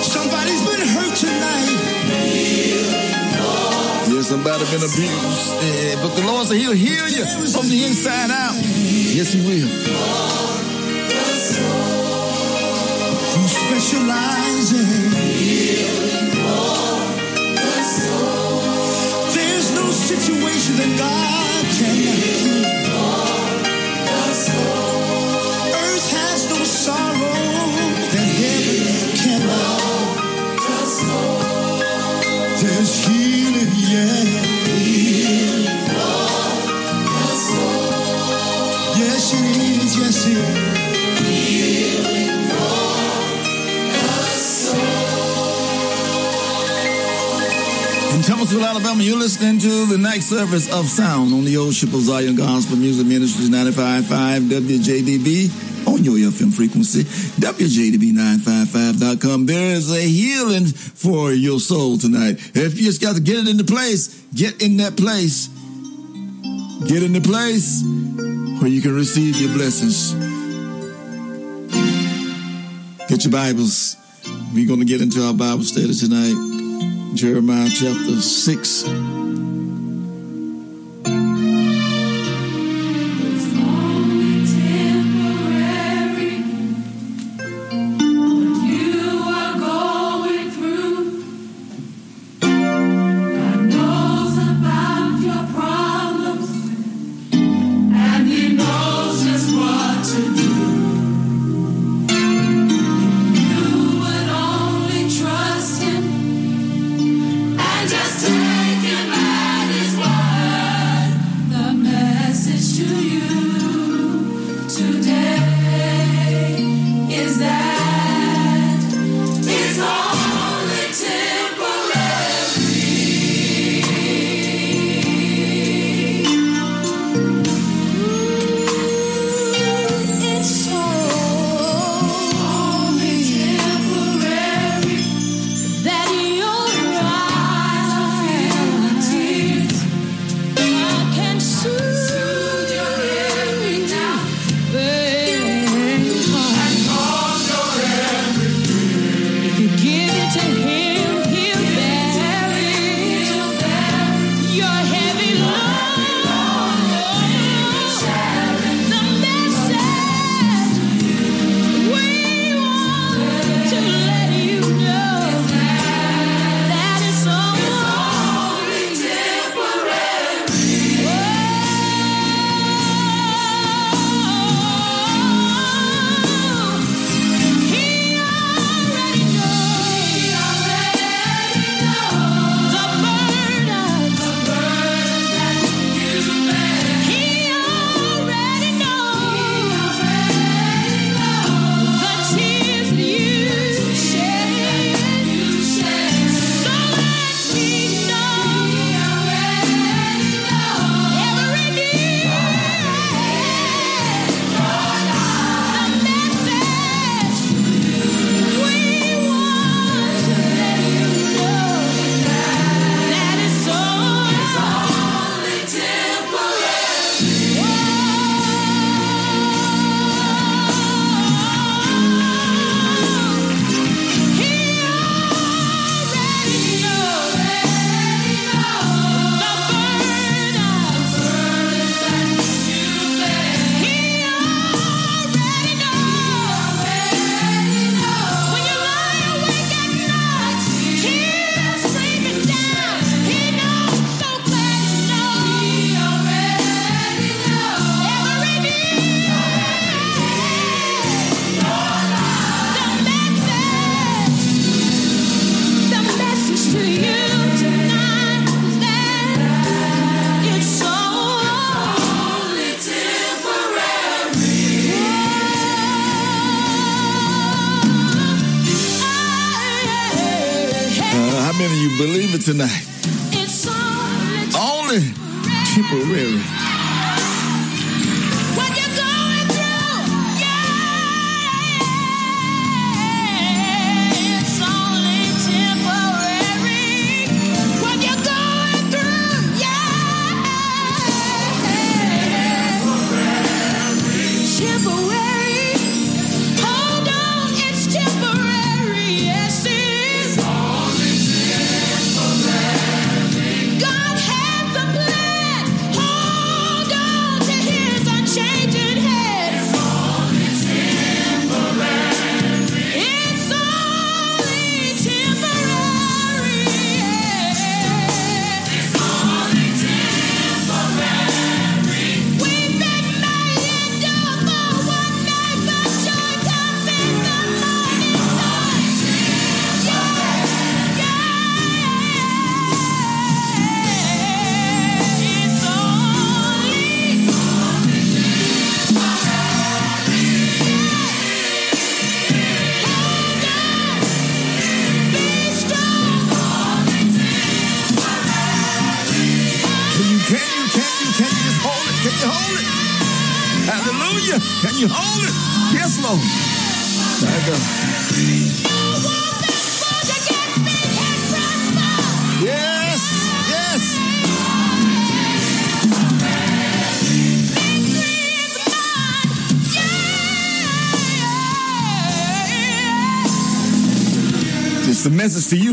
Somebody's been hurt tonight. Yes, somebody been abused. Yeah, but the Lord said he'll heal you from the inside out. Yes, he will. Who specializes There's no situation that God In Alabama, you're listening to the night service of sound on the old ship of Zion Gospel Music Ministries 95.5 WJDB on your FM frequency, WJDB955.com. There is a healing for your soul tonight. If you just got to get it into place, get in that place. Get in the place where you can receive your blessings. Get your Bibles. We're going to get into our Bible study tonight. Jeremiah chapter 6.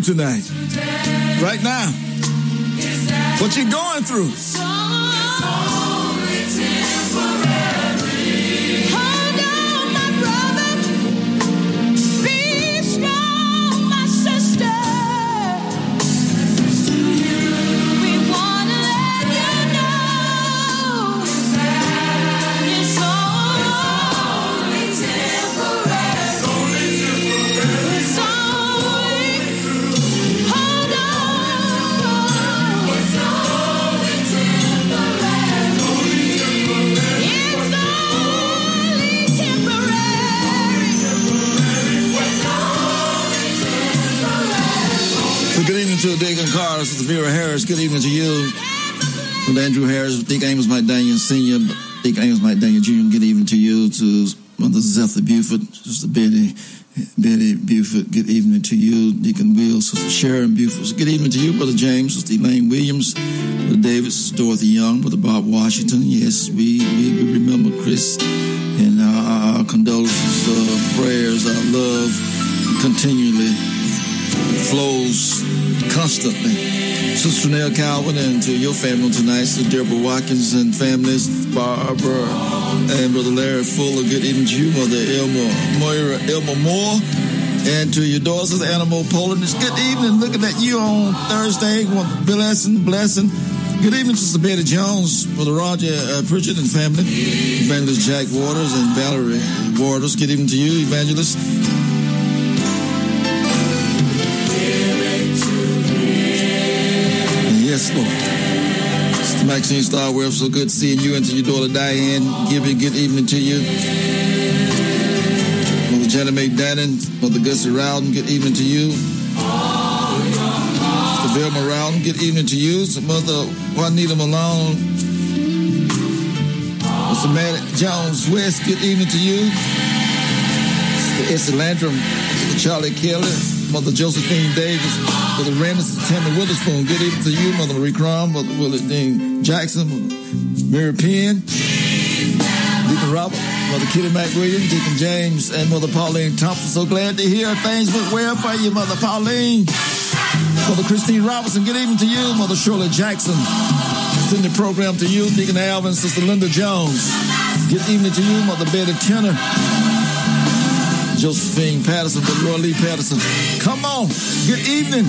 Tonight. Right now. What you're going through? Zetha Buford, Sister Betty, Betty Buford, good evening to you. Deacon Will, Sister Sharon Buford, good evening to you. Brother James, Sister Elaine Williams, Brother David, Sister Dorothy Young, Brother Bob Washington. Yes, we, we, we remember Chris and our, our condolences, uh, prayers, our love continually flows constantly. Sister Nell Calvin and to your family tonight, Sister Deborah Watkins and families, Barbara and Brother Larry Fuller. Good evening to you, Mother Elma Moira Elma Moore. And to your daughters, Animal Poland. It's good evening. Looking at you on Thursday. Blessing, blessing. Good evening, to Sister Betty Jones, Brother Roger uh, Pritchard and family. Evangelist Jack Waters and Valerie Waters. Good evening to you, Evangelist. Maxine Starworth, so good seeing you and to your daughter Diane. Give a good evening to you. Mother Jenna McDannon, Mother Gussie Rowden, good evening to you. Sister Vilma Rowden, good evening to you. Mother Juanita Malone. Mr. Matt Jones West, good evening to you. Sister Essie Landrum, Charlie Kelly, Mother Josephine Davis, Mother Sister Tammy Witherspoon, good evening to you, Mother Marie Crom, Mother Willie Dean Jackson, Mary Penn, Deacon Robert, Mother Kitty McWilliams, Deacon James, and Mother Pauline Thompson. So glad to hear things went well for you, Mother Pauline. Mother Christine Robinson, good evening to you, Mother Shirley Jackson. Send the program to you, Deacon Alvin, Sister Linda Jones. Good evening to you, Mother Betty Tenner. Josephine Patterson, Brother Roy Lee Patterson. Come on. Good evening.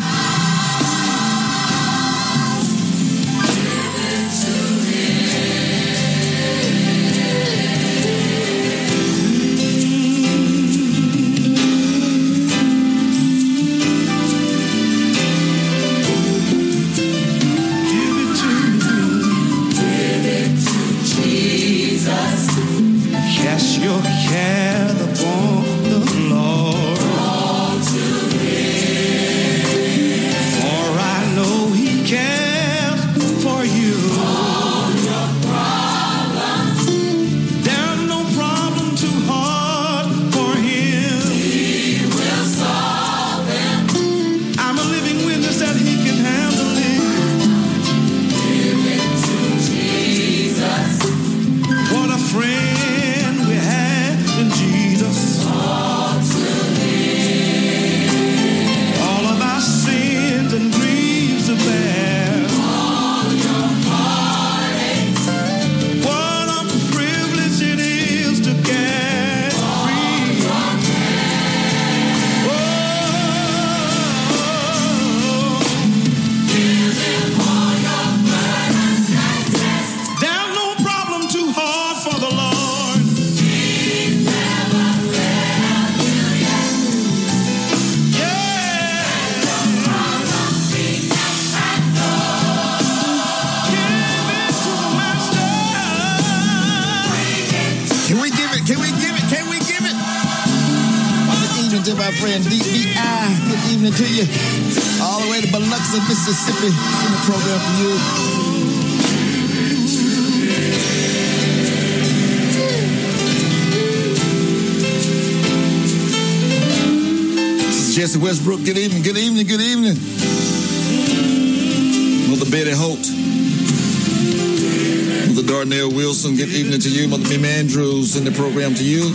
Andrews in the program to you.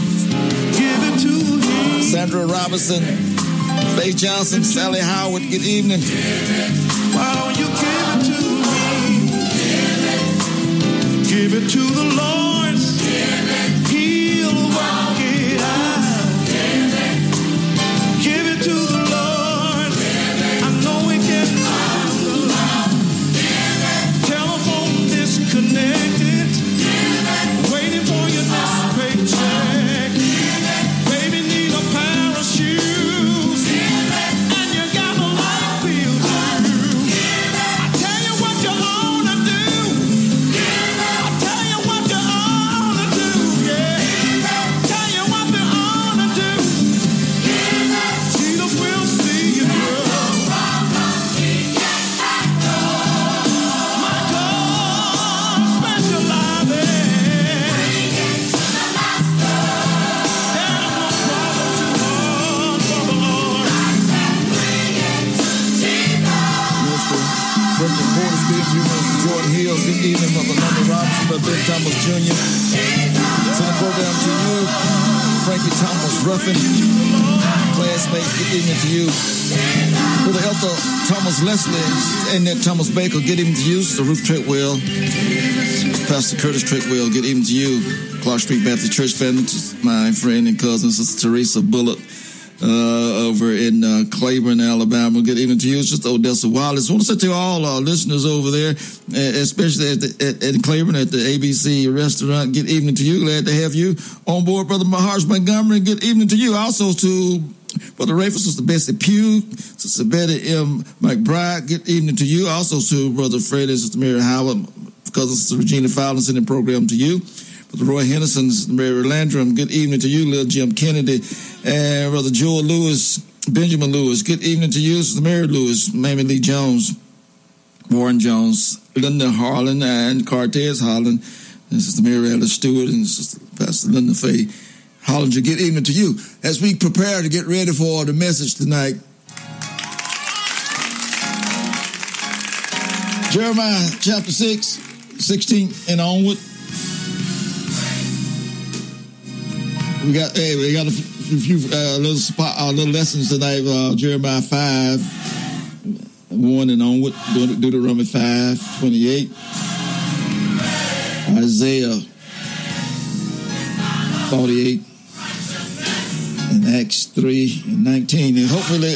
Sandra Robinson, Faith Johnson, Sally Howard, good evening. Why don't you give it to me? Give it to the Lord. Leslie, Annette Thomas Baker, good evening to you. Sister Ruth Treadwell, Pastor Curtis Treadwell, good evening to you. Clark Street Baptist Church family, my friend and cousin, Sister Teresa Bullock uh, over in uh, Claiborne, Alabama. Good evening to you. It's just Odessa Wallace. I want to say to all our listeners over there, especially at, the, at, at Claiborne at the ABC restaurant, good evening to you. Glad to have you on board, Brother Maharsh Montgomery. Good evening to you. Also to Brother Rayford, Sister Bessie Pugh, Sister Betty M. McBride. Good evening to you. Also to Brother Fred and Sister Mary Howard, cousin Sister Regina Fowler, sending program to you. Brother Roy Henderson, Sister Mary Landrum, good evening to you, little Jim Kennedy, and Brother Joel Lewis, Benjamin Lewis, good evening to you, Sister Mary Lewis, Mamie Lee Jones, Warren Jones, Linda Harlan, and Cortez Holland, and Sister Mary Ellis Stewart, and Sister Pastor Linda Faye Hollinger. Good evening to you. As we prepare to get ready for the message tonight, Jeremiah chapter 6, 16 and onward. We got hey, we got a few uh, little spot, uh, little lessons tonight. Uh, Jeremiah five, one and onward. Deut- Deuteronomy five, twenty eight. Isaiah forty eight, and Acts three and nineteen. And hopefully,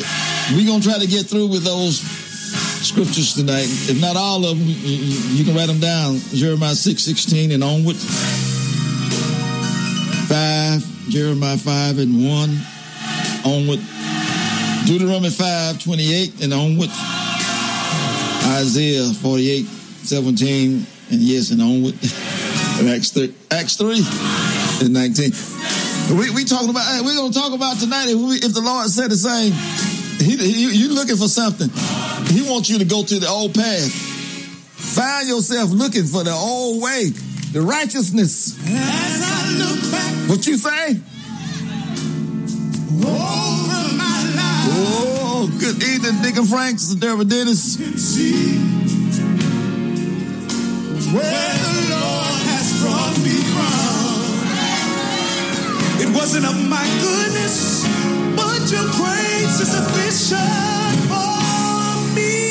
we're gonna try to get through with those scriptures tonight. If not all of them, you, can write them down. Jeremiah six, sixteen and onward. Five, Jeremiah 5 and 1 onward. Deuteronomy 5, 28 and onward. Isaiah 48, 17 and yes and onward. And Acts 3, Acts 3 and 19. We, we talking about, hey, we're going to talk about tonight if, we, if the Lord said the same. He, he, you looking for something. He wants you to go to the old path. Find yourself looking for the old way, the righteousness. As I look back What you say? over my life Oh, good evening, Deacon Frank, Sister Deborah Dennis. where the Lord has brought me from. It wasn't of my goodness, but your grace is sufficient for me.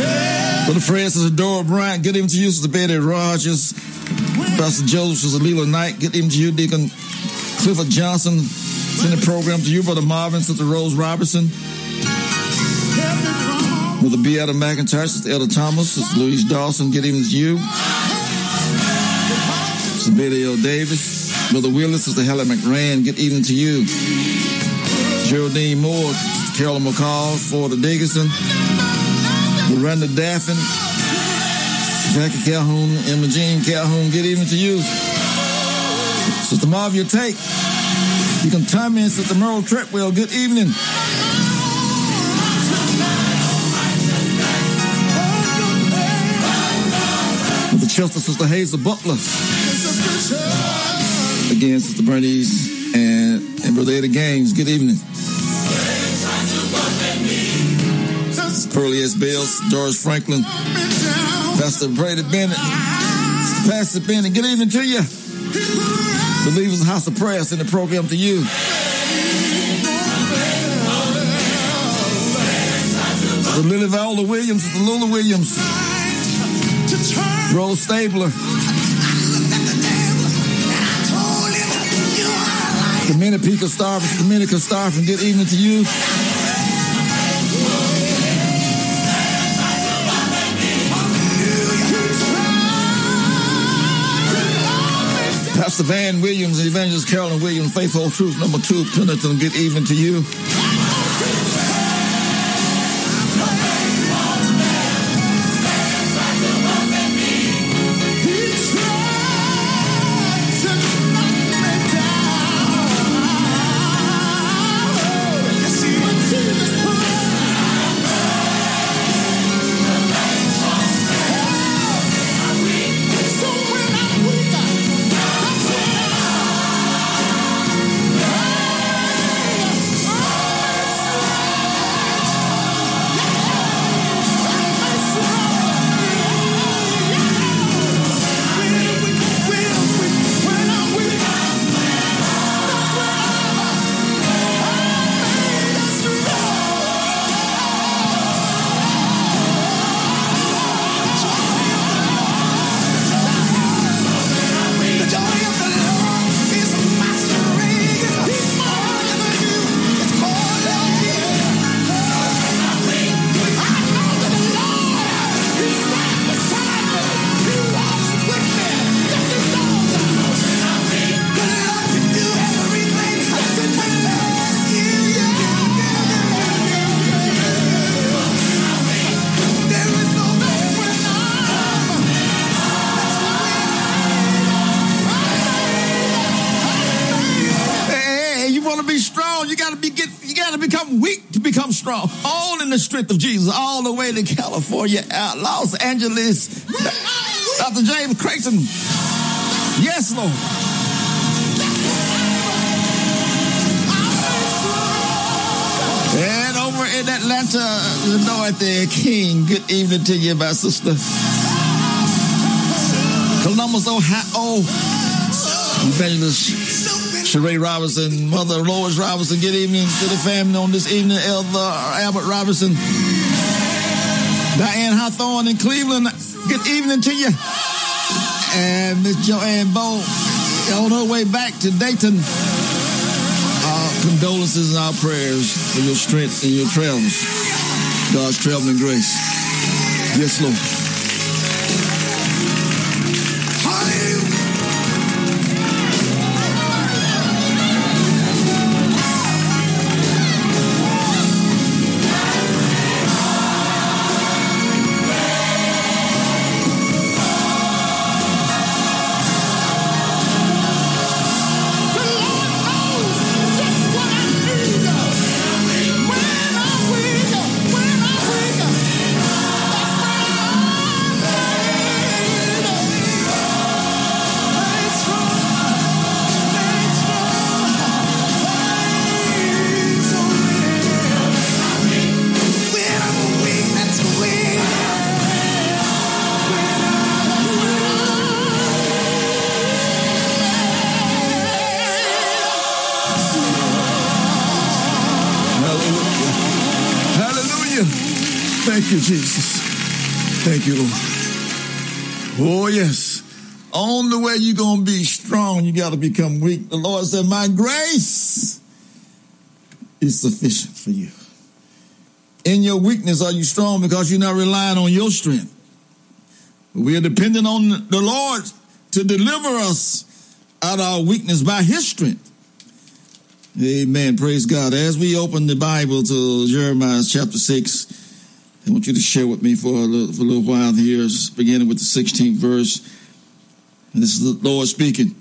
Yeah. Brother Fred, Sister Dora Bryant, good evening to you, Sister Betty Rogers. Pastor Joe, Sister Leela Knight, good evening to you, Deacon Clifford Johnson. Send the program to you, Brother Marvin, Sister Rose Robertson. Brother Beata McIntyre, Sister Elder Thomas, Sister Louise Dawson, good evening to you. Betty L. Davis, Brother Willis, Sister Helen McRand, good evening to you. Geraldine Moore, Carolyn McCall, Florida Dickinson, Miranda Daffin, Jackie Calhoun, Emma Jean Calhoun, good evening to you. Sister Marvia take. You can chime in, Sister Merle Treadwell. Good evening. With Chester, Sister Hazel Butler. Again, Sister Bernice and, and Brother Eddie Gaines. Good evening. Pearlie S. Bills, George Franklin, Pastor Brady Bennett, Pastor Bennett. Good evening to you. Believers House of Prayer send the program to you. The Lily Viola Williams, the Lula Williams, Rose Stabler, Dominica Star, Dominica Star, from good evening to you. Pastor Van Williams and Evangelist Carolyn Williams, Faithful Truth number two, Pendleton, good evening to you. Strength of Jesus, all the way to California, out Los Angeles. Dr. James Creighton. Yes, Lord. And over in Atlanta, Dorothy King. Good evening to you, my sister. Columbus, Ohio. Evangelist Sheree Robinson, Mother Lois Robinson. Good evening to the family on this evening. Elder Albert Robinson, Diane Hawthorne in Cleveland. Good evening to you. And Miss Joanne Bow on her way back to Dayton. Our condolences and our prayers for your strength and your travels. God's traveling grace. Yes, Lord. Jesus. Thank you, Lord. Oh, yes. On the way you're going to be strong, you got to become weak. The Lord said, My grace is sufficient for you. In your weakness, are you strong because you're not relying on your strength? We are dependent on the Lord to deliver us out of our weakness by his strength. Amen. Praise God. As we open the Bible to Jeremiah chapter 6, I want you to share with me for a little, for a little while here, beginning with the 16th verse. And this is the Lord speaking.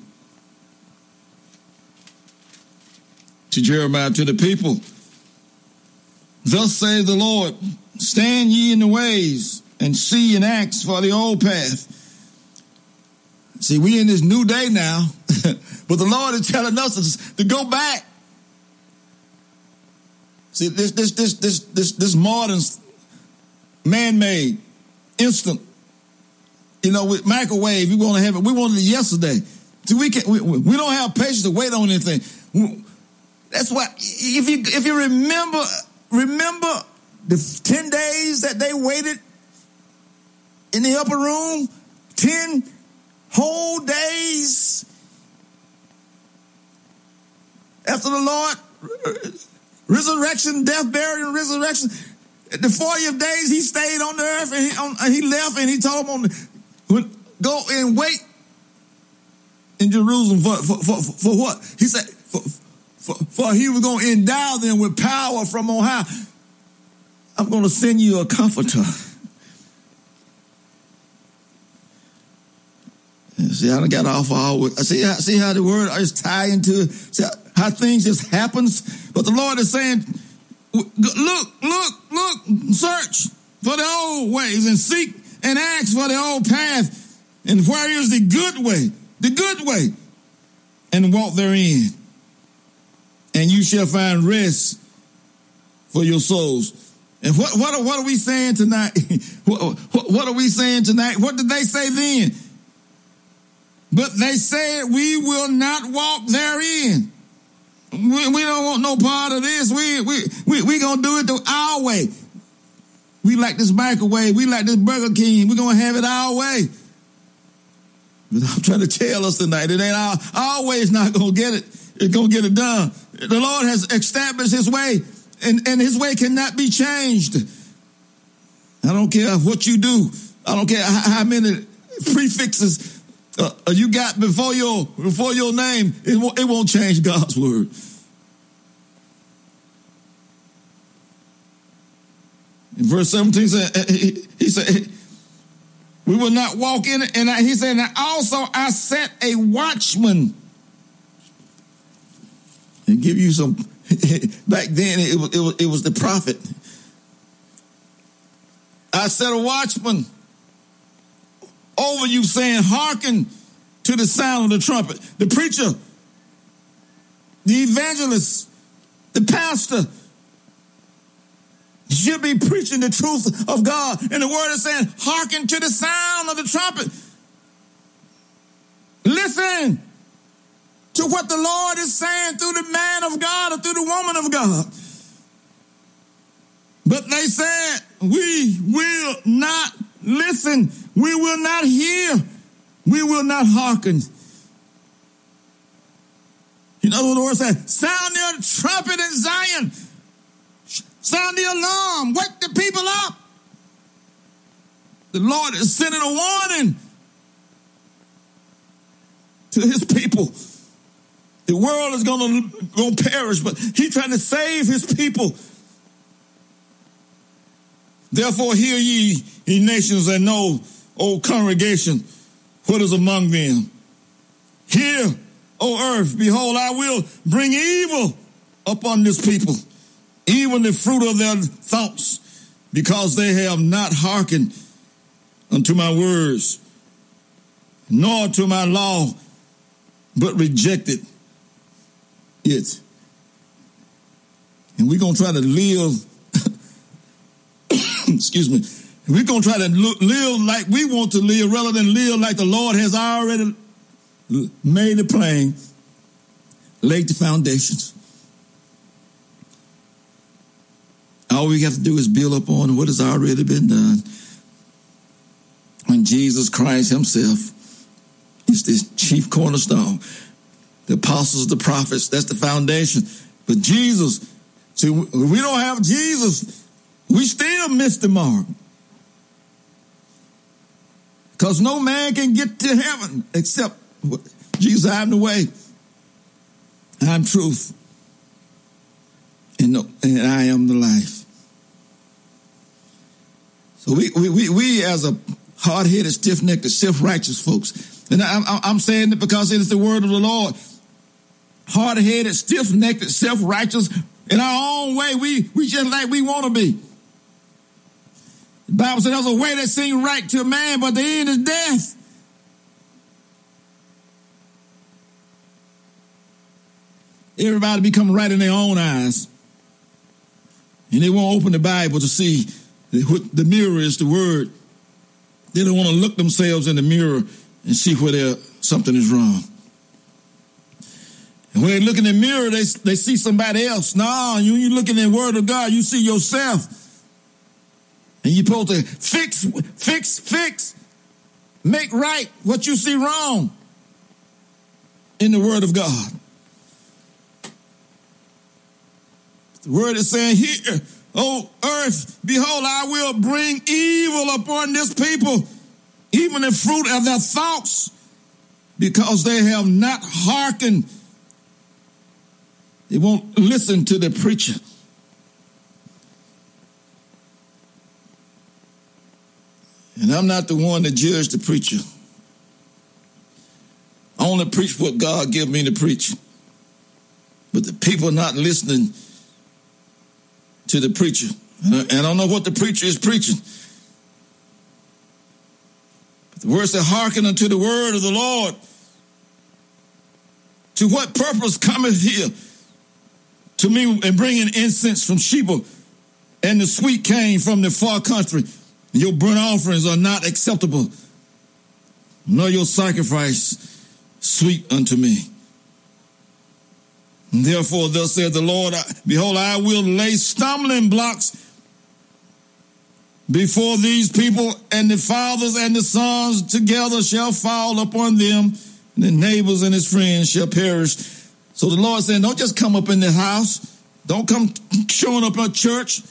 to Jeremiah, to the people. Thus says the Lord, stand ye in the ways and see and ask for the old path. See, we in this new day now, but the Lord is telling us to go back. See, this this this this this this modern man-made, instant, you know, with microwave, we want to have it. We wanted it yesterday. See, we can we, we don't have patience to wait on anything. That's why if you if you remember remember the ten days that they waited in the upper room, ten whole days after the Lord uh, resurrection, death, burial, and resurrection. The 40th days he stayed on the earth and he, on, he left and he told them on go and wait in Jerusalem for, for, for, for what? He said, for, for, for he was going to endow them with power from on high. I'm going to send you a comforter. See, I got off all. See, see how the word is tied into see how things just happens. But the Lord is saying, look, look, look, search for the old ways and seek and ask for the old path. And where is the good way? The good way, and walk therein, and you shall find rest for your souls. And what what what are we saying tonight? what, what, what are we saying tonight? What did they say then? But they said, We will not walk therein. We, we don't want no part of this. We we we we gonna do it the our way. We like this microwave. We like this Burger King. We're gonna have it our way. But I'm trying to tell us tonight, it ain't our, always not gonna get it. It's gonna get it done. The Lord has established His way, and and His way cannot be changed. I don't care what you do. I don't care how many prefixes uh, you got before your before your name, it won't, it won't change God's word. In verse 17, said, uh, he, he said, We will not walk in it. And he said, And also I set a watchman. And give you some, back then it was, it was, it was the prophet. I set a watchman over you saying, hearken to the sound of the trumpet. The preacher, the evangelist, the pastor should be preaching the truth of God. And the word is saying, hearken to the sound of the trumpet. Listen to what the Lord is saying through the man of God or through the woman of God. But they said, we will not listen. We will not hear. We will not hearken. You know what the word says? Sound the trumpet in Zion. Sound the alarm. Wake the people up. The Lord is sending a warning to his people. The world is going to go perish, but he's trying to save his people. Therefore, hear ye, ye nations, and know, O congregation, what is among them. Hear, O earth, behold, I will bring evil upon this people, even the fruit of their thoughts, because they have not hearkened unto my words, nor to my law, but rejected it. And we're going to try to live excuse me, we're going to try to live like we want to live rather than live like the Lord has already made it plain, laid the foundations. All we have to do is build upon what has already been done. When Jesus Christ Himself is the chief cornerstone, the apostles, the prophets, that's the foundation. But Jesus, see, we don't have Jesus we still miss the mark. Because no man can get to heaven except Jesus, I'm the way, I'm truth, and, no, and I am the life. So we, we, we, we as a hard-headed, stiff-necked, self-righteous folks, and I'm, I'm saying it because it is the word of the Lord. hard headed, stiff necked, self righteous. In our own way, we, we just like we want to be. The Bible says there's a way that seems right to a man, but the end is death. Everybody become right in their own eyes. And they won't open the Bible to see what the mirror is the word. They don't want to look themselves in the mirror and see where something is wrong. And when they look in the mirror, they, they see somebody else. No, you, you look in the word of God, you see yourself. And you're supposed to fix, fix, fix, make right what you see wrong in the word of God. The word is saying here, oh earth, behold, I will bring evil upon this people, even the fruit of their thoughts, because they have not hearkened. They won't listen to the preacher. And I'm not the one to judge the preacher. I only preach what God give me to preach. But the people not listening to the preacher. And I don't know what the preacher is preaching. But the word said, hearken unto the word of the Lord. To what purpose cometh here? To me and bringing incense from Sheba and the sweet cane from the far country. Your burnt offerings are not acceptable, nor your sacrifice sweet unto me. Therefore, thus said the Lord, behold, I will lay stumbling blocks before these people, and the fathers and the sons together shall fall upon them, and the neighbors and his friends shall perish. So the Lord said, don't just come up in the house. Don't come showing up at church.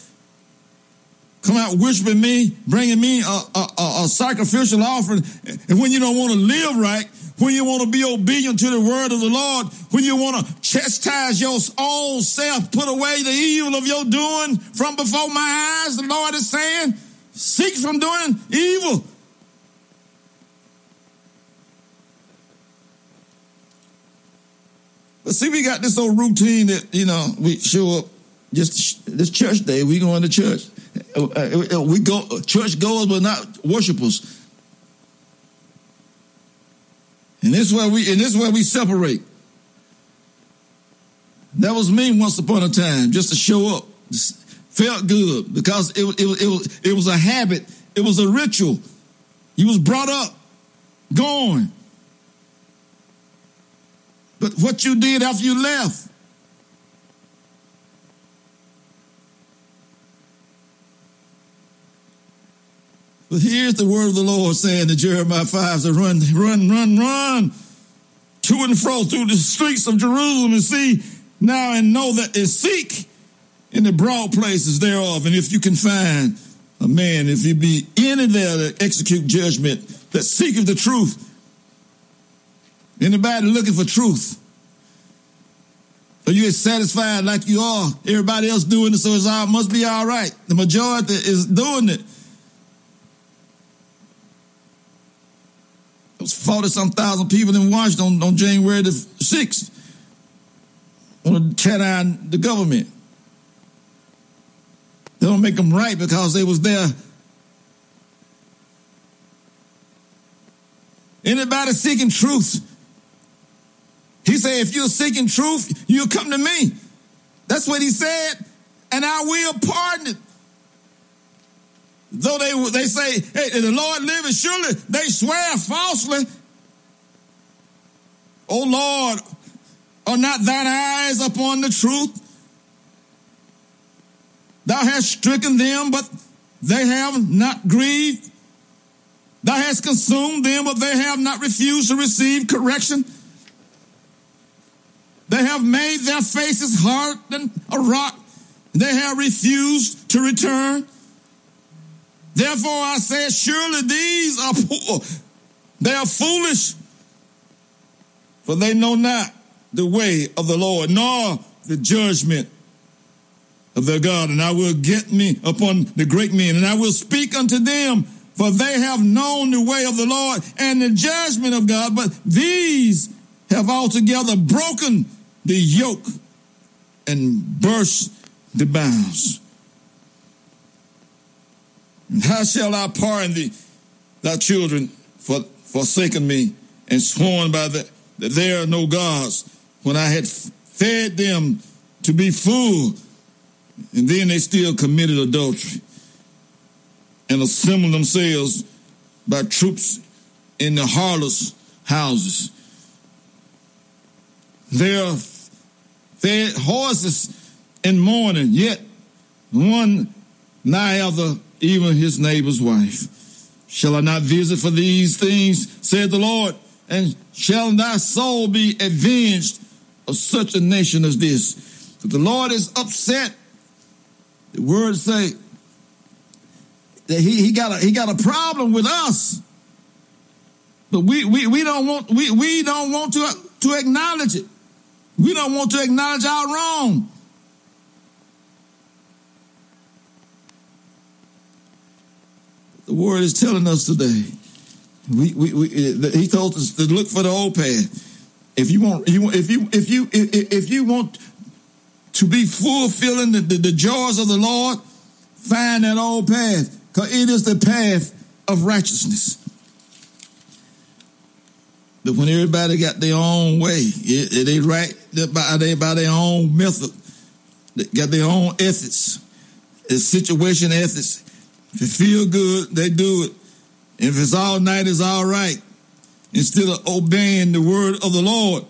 Come out worshiping me, bringing me a, a, a, a sacrificial offering. And when you don't want to live right, when you want to be obedient to the word of the Lord, when you want to chastise your own self, put away the evil of your doing from before my eyes, the Lord is saying, seek from doing evil. But see, we got this old routine that, you know, we show up just this church day, we go into church. Uh, uh, we go, church goers, but not worshipers. And this is where we and this is where we separate. That was me once upon a time, just to show up. Felt good because it, it, it, was, it was a habit. It was a ritual. You was brought up, going. But what you did after you left, But here's the word of the Lord saying to Jeremiah 5 to run, run, run, run to and fro through the streets of Jerusalem and see now and know that and seek in the broad places thereof. And if you can find a man, if you be any there to execute judgment that seeketh the truth. Anybody looking for truth? Are you satisfied like you are? Everybody else doing it, so it's all must be all right. The majority is doing it. It was 40 some thousand people in Washington on, on January the 6th. Want to tear down the government. They don't make them right because they was there. Anybody seeking truth? He said, if you're seeking truth, you'll come to me. That's what he said. And I will pardon it. Though they they say, hey, the Lord liveth, surely they swear falsely. O Lord, are not thine eyes upon the truth? Thou hast stricken them, but they have not grieved. Thou hast consumed them, but they have not refused to receive correction. They have made their faces hard than a rock. They have refused to return. Therefore I said, surely these are poor. They are foolish, for they know not the way of the Lord, nor the judgment of their God. And I will get me upon the great men, and I will speak unto them, for they have known the way of the Lord and the judgment of God. But these have altogether broken the yoke and burst the bounds. How shall I pardon thee, thy children, for forsaken me and sworn by the, that there are no gods when I had fed them to be full, and then they still committed adultery and assembled themselves by troops in the harlots' houses. There fed horses in mourning, yet one nigh other, even his neighbor's wife. Shall I not visit for these things, said the Lord, and shall thy soul be avenged of such a nation as this? But the Lord is upset. The words say that he, he got a he got a problem with us. But we, we, we don't want we, we don't want to to acknowledge it. We don't want to acknowledge our wrong. Word is telling us today. We, we, we, uh, he told us to look for the old path. If you want, if you if you if, you want to be fulfilling the, the, the joys of the Lord, find that old path, because it is the path of righteousness. But when everybody got their own way, they right by they by their own method, they got their own ethics, it's situation ethics. If it feel good, they do it. If it's all night, it's all right. Instead of obeying the word of the Lord,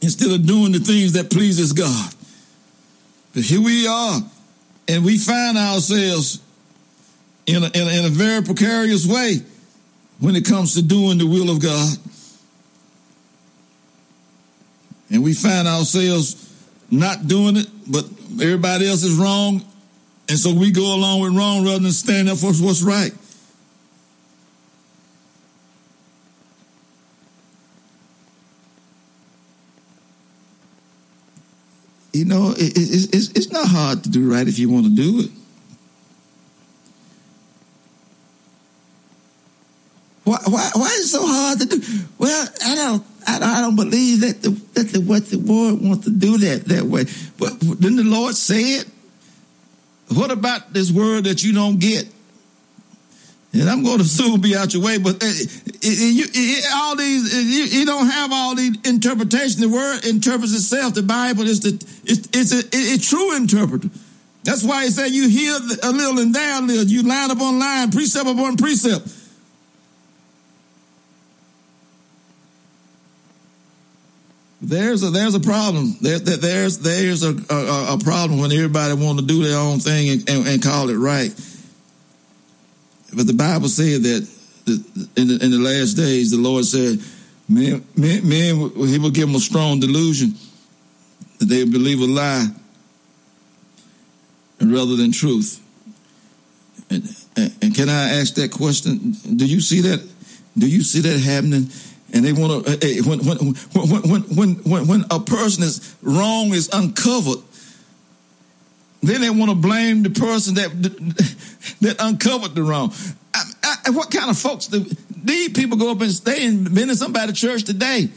instead of doing the things that pleases God. But here we are, and we find ourselves in a, in a, in a very precarious way when it comes to doing the will of God. And we find ourselves not doing it, but everybody else is wrong. And so we go along with wrong rather than stand up for what's right. You know, it, it, it's, it's not hard to do right if you want to do it. Why, why, why is it so hard to do? Well, I don't, I don't, I don't believe that the, that the, what the Lord wants to do that that way. But didn't the Lord say it? What about this word that you don't get? And I'm going to soon be out your way, but uh, it, all these you, don't have all the interpretation. The word interprets itself. The Bible is the it's it's a, true interpreter. That's why he said you hear a little and there a little. You line upon line, precept upon precept. There's a there's a problem. There, there there's there's a, a, a problem when everybody want to do their own thing and, and, and, call it right. But the Bible said that in the, in the last days, the Lord said, "Men, men, men He will give them a strong delusion that they believe a lie rather than truth." And, and, and can I ask that question? Do you see that? Do you see that happening? And they want to hey, when, when, when, when, when, when a person is wrong is uncovered then they want to blame the person that that uncovered the wrong. I, I, what kind of folks do these people go up and stay and been in somebody's church today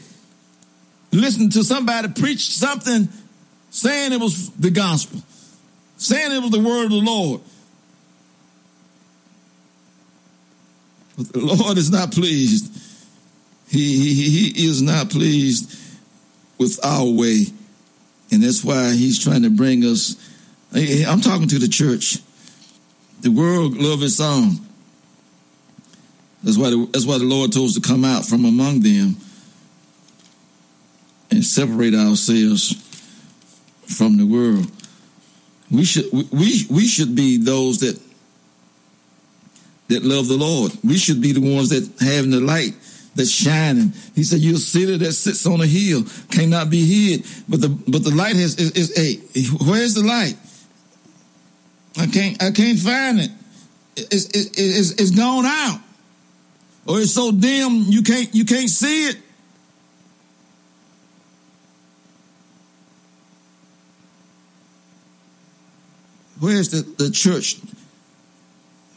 listen to somebody preach something saying it was the gospel saying it was the word of the lord. But the lord is not pleased he, he, is not pleased with our way. And that's why he's trying to bring us. I'm talking to the church. The world loves its own. That's why the, that's why the Lord told us to come out from among them and separate ourselves from the world. We should we we should be those that that love the Lord. We should be the ones that have the light that's shining. He said, "You're a city that sits on a hill, cannot be hid." But the but the light is, is hey, where's the light? I can't I can't find it. It's, it's, it's gone out, or it's so dim you can't you can't see it. Where's the, the church?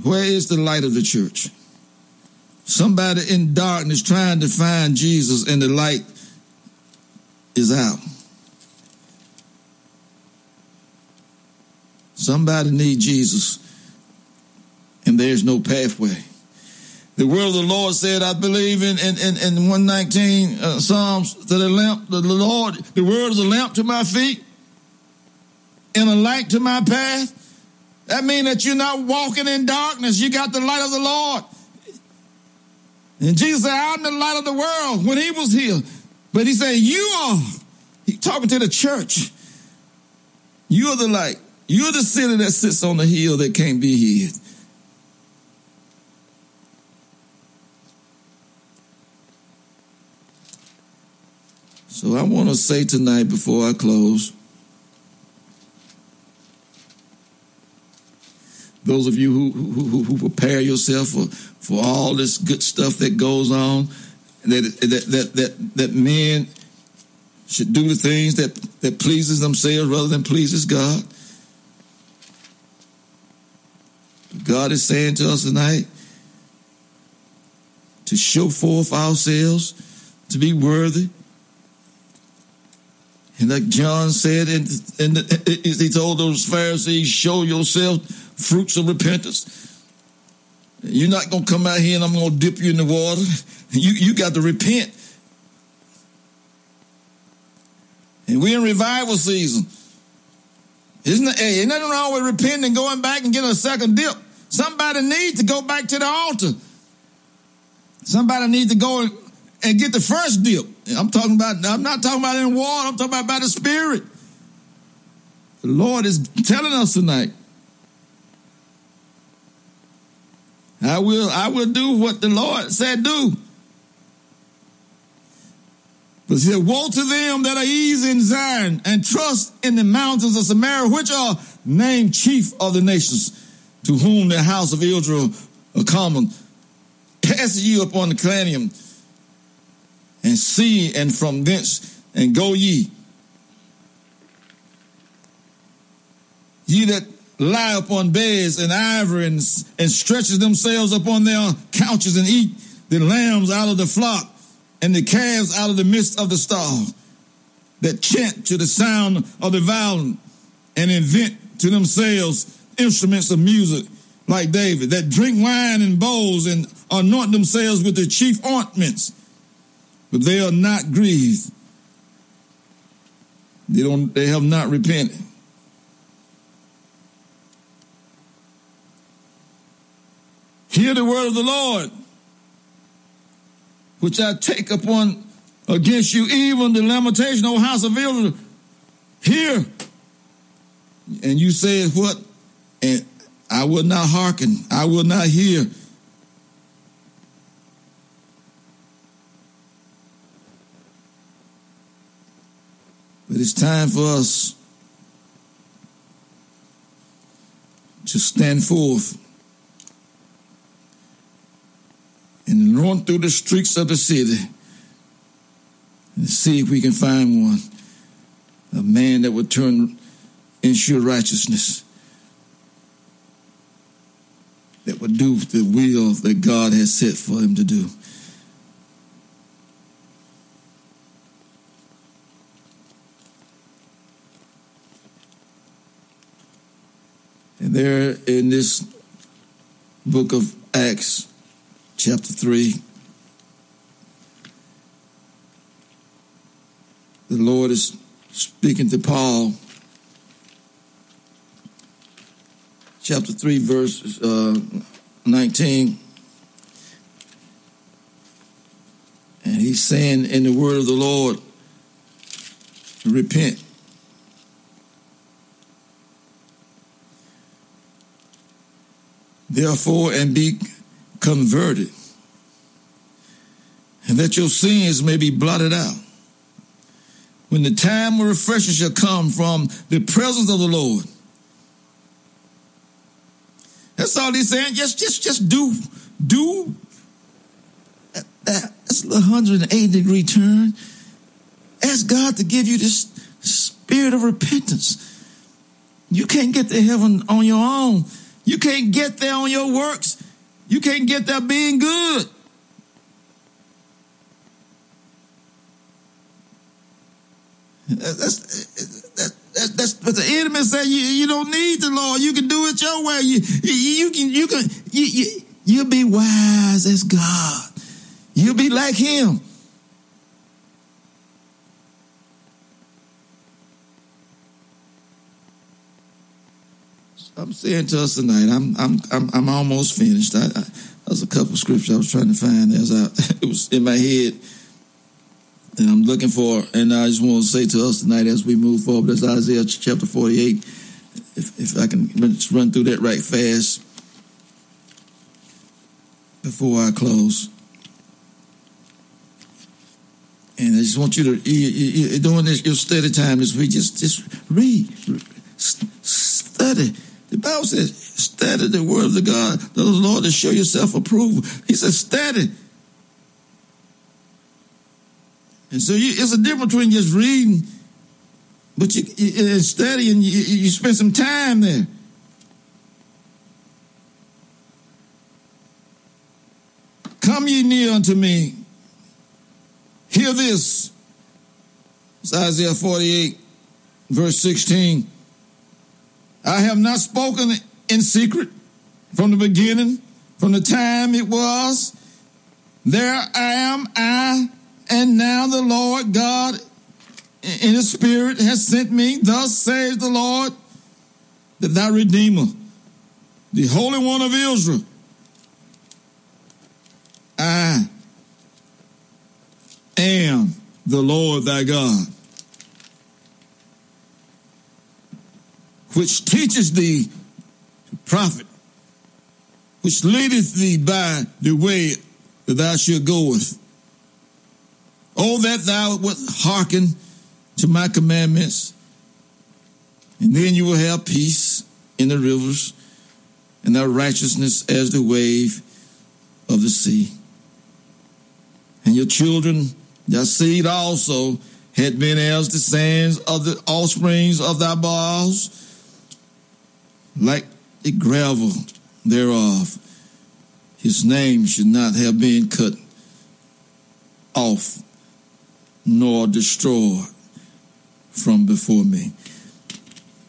Where is the light of the church? Somebody in darkness trying to find Jesus and the light is out. Somebody need Jesus and there's no pathway. The word of the Lord said, I believe in, in, in, in 119 uh, Psalms to the lamp, the Lord, the word is a lamp to my feet and a light to my path. That means that you're not walking in darkness. You got the light of the Lord. And Jesus said, I'm the light of the world when he was here. But he said, You are. He talking to the church. You're the light. You're the city that sits on the hill that can't be hid. So I want to say tonight before I close, those of you who, who, who prepare yourself for, for all this good stuff that goes on, that, that, that, that, that men should do the things that, that pleases themselves rather than pleases God. God is saying to us tonight to show forth ourselves, to be worthy. And like John said, and, and he told those Pharisees, show yourself fruits of repentance. You're not going to come out here and I'm going to dip you in the water. You, you got to repent. And we're in revival season. Isn't? Hey, ain't nothing wrong with repenting and going back and getting a second dip. Somebody needs to go back to the altar. Somebody needs to go and get the first dip. I'm talking about, I'm not talking about in water, I'm talking about by the Spirit. The Lord is telling us tonight. I will, I will do what the Lord said do. But he said, Woe to them that are easy in Zion and trust in the mountains of Samaria, which are named chief of the nations, to whom the house of Israel are common. Pass ye upon the Capernaum and see, and from thence and go ye. Ye that lie upon beds and ivory and, and stretches themselves upon their couches and eat the lambs out of the flock and the calves out of the midst of the stall that chant to the sound of the violin and invent to themselves instruments of music like David that drink wine in bowls and anoint themselves with the chief ointments. But they are not grieved. They don't they have not repented Hear the word of the Lord, which I take upon against you, even the lamentation, O house of Israel. Hear. And you said what? And I will not hearken. I will not hear. But it's time for us to stand forth and run through the streets of the city and see if we can find one. A man that would turn ensure righteousness. That would do the will that God has set for him to do. And there in this book of Acts, chapter 3. The Lord is speaking to Paul. Chapter 3, verse uh, 19. And he's saying in the word of the Lord, repent. Therefore, and be converted, and that your sins may be blotted out. When the time of refreshing shall come from the presence of the Lord. That's all he's saying. Just, just, just do, do that. That's a 180 degree turn. Ask God to give you this spirit of repentance. You can't get to heaven on your own. You can't get there on your works. You can't get there being good. That's, that, That, that's but the enemy say you, you don't need the Lord. You can do it your way. You you, you can you can you, you you'll be wise as God. You'll be like Him. I'm saying to us tonight. I'm I'm I'm, I'm almost finished. I, I, there's a couple scriptures I was trying to find. As I, it was in my head, and I'm looking for. And I just want to say to us tonight as we move forward. That's Isaiah chapter 48. If if I can just run through that right fast before I close. And I just want you to you, you, you, during this your study time this week, just just read, study. The Bible says, study the word of the God, the Lord, to show yourself approved. He says, study. And so you, it's a difference between just reading, but you, you studying, you, you spend some time there. Come ye near unto me. Hear this. It's Isaiah 48, verse 16. I have not spoken in secret from the beginning, from the time it was. There I am, I, and now the Lord God in his spirit has sent me. Thus says the Lord, that thy Redeemer, the Holy One of Israel, I am the Lord thy God. Which teaches thee to profit, which leadeth thee by the way that thou shalt goeth. Oh, that thou would hearken to my commandments, and then you will have peace in the rivers, and thy righteousness as the wave of the sea. And your children, thy seed also, had been as the sands of the offsprings of thy bowels, like the gravel thereof. His name should not have been cut off nor destroyed from before me.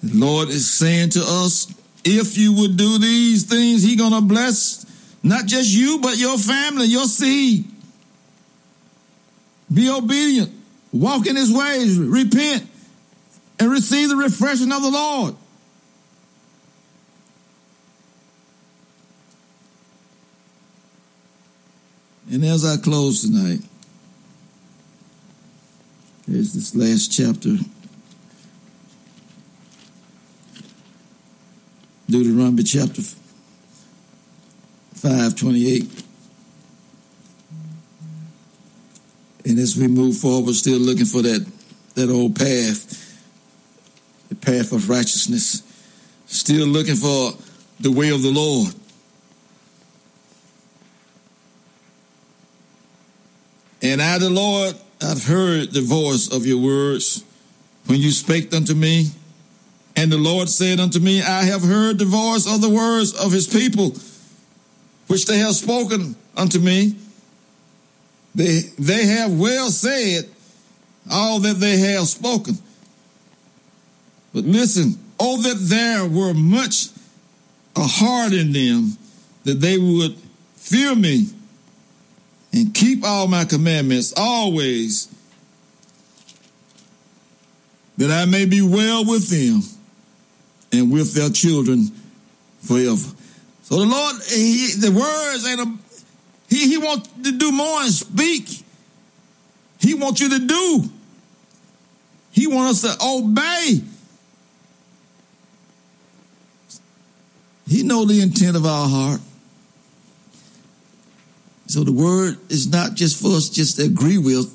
The Lord is saying to us, if you would do these things, He gonna bless not just you, but your family, your seed. Be obedient, walk in His ways, repent, and receive the refreshing of the Lord. And as I close tonight, there's this last chapter, Deuteronomy chapter 5, 28. And as we move forward, still looking for that, that old path, the path of righteousness, still looking for the way of the Lord. And I, the Lord, I've heard the voice of your words when you spake unto me. And the Lord said unto me, I have heard the voice of the words of his people, which they have spoken unto me. They, they have well said all that they have spoken. But listen, oh, that there were much a heart in them that they would fear me and keep all my commandments always, that I may be well with them and with their children forever. So the Lord, he, the words ain't a, he, he wants to do more and speak. He wants you to do. He wants us to obey. He know the intent of our heart. So the word is not just for us just to agree with,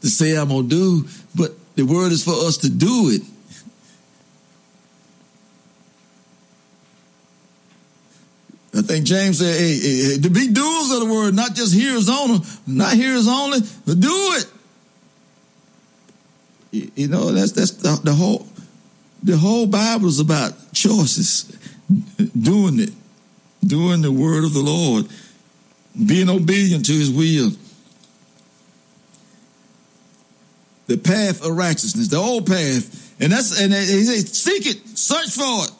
to say I'm gonna do, but the word is for us to do it. I think James said, hey, hey, to be doers of the word, not just hearers only, not hearers only, but do it. You know, that's that's the, the whole the whole Bible is about choices, doing it, doing the word of the Lord being obedient to his will. the path of righteousness, the old path. And that's and he says, seek it, search for it.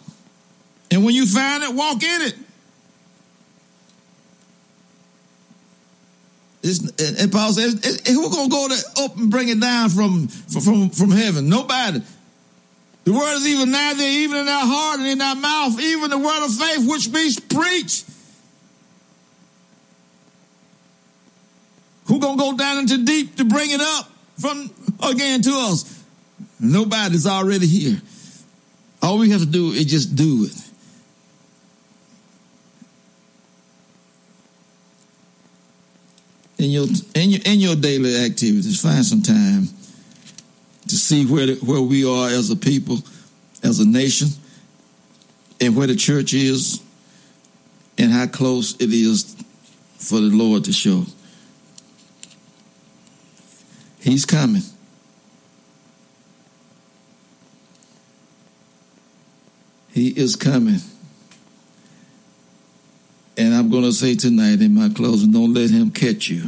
And when you find it, walk in it. It's, and, Paul says, who's gonna go to up and bring it down from from from heaven? Nobody. The word is even now there, even in our heart and in our mouth, even the word of faith which we preach. Who gonna go down into deep to bring it up from again to us? Nobody's already here. All we have to do is just do it. In your in your in your daily activities, find some time to see where where we are as a people, as a nation, and where the church is, and how close it is for the Lord to show. He's coming. He is coming. And I'm going to say tonight in my closing don't let him catch you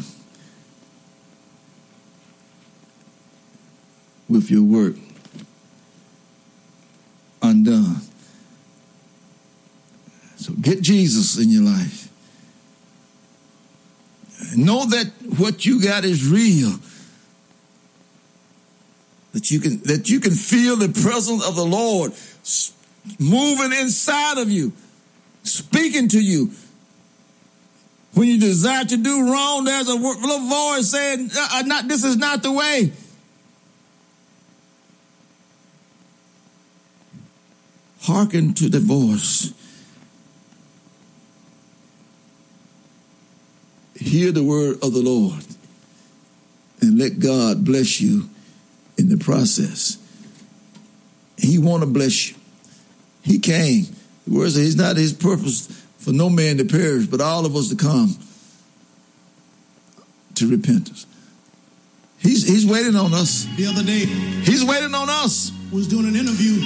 with your work undone. So get Jesus in your life. Know that what you got is real. That you can that you can feel the presence of the Lord moving inside of you, speaking to you. When you desire to do wrong, there's a little voice saying, uh, "Not this is not the way." Hearken to the voice. Hear the word of the Lord and let God bless you in the process. He want to bless you. He came. The word says he's not his purpose for no man to perish, but all of us to come to repentance. He's he's waiting on us. The other day, He's waiting on us. was doing an interview.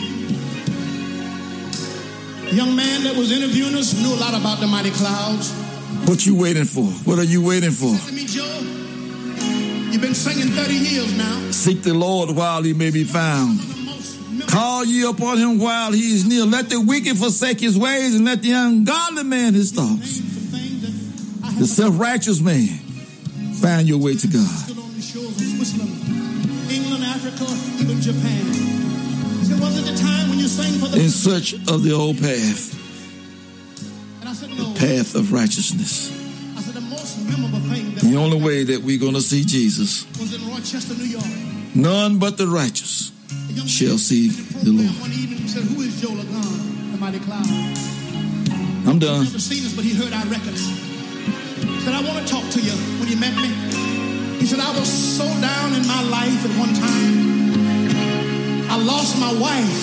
The young man that was interviewing us knew a lot about the mighty clouds. What you waiting for? What are you waiting for? You've been singing 30 years now. Seek the Lord while he may be found. The Call ye upon him while he is near. Let the wicked forsake his ways and let the ungodly man his thoughts. names of things that I The self-righteous man find your way to God. stood on the shores of Switzerland, England, Africa, even Japan. He said, was it the time when you sang for the In search of the old path, And I said, no. path of righteousness. The most memorable thing that The only way that we're going to see Jesus, was in Rochester, New York. none but the righteous shall see the Lord. One evening said, who is Joe Ligon, the mighty cloud? I'm done. never seen us, but he heard our records. He said, I want to talk to you when you met me. He said, I was so down in my life at one time. I lost my wife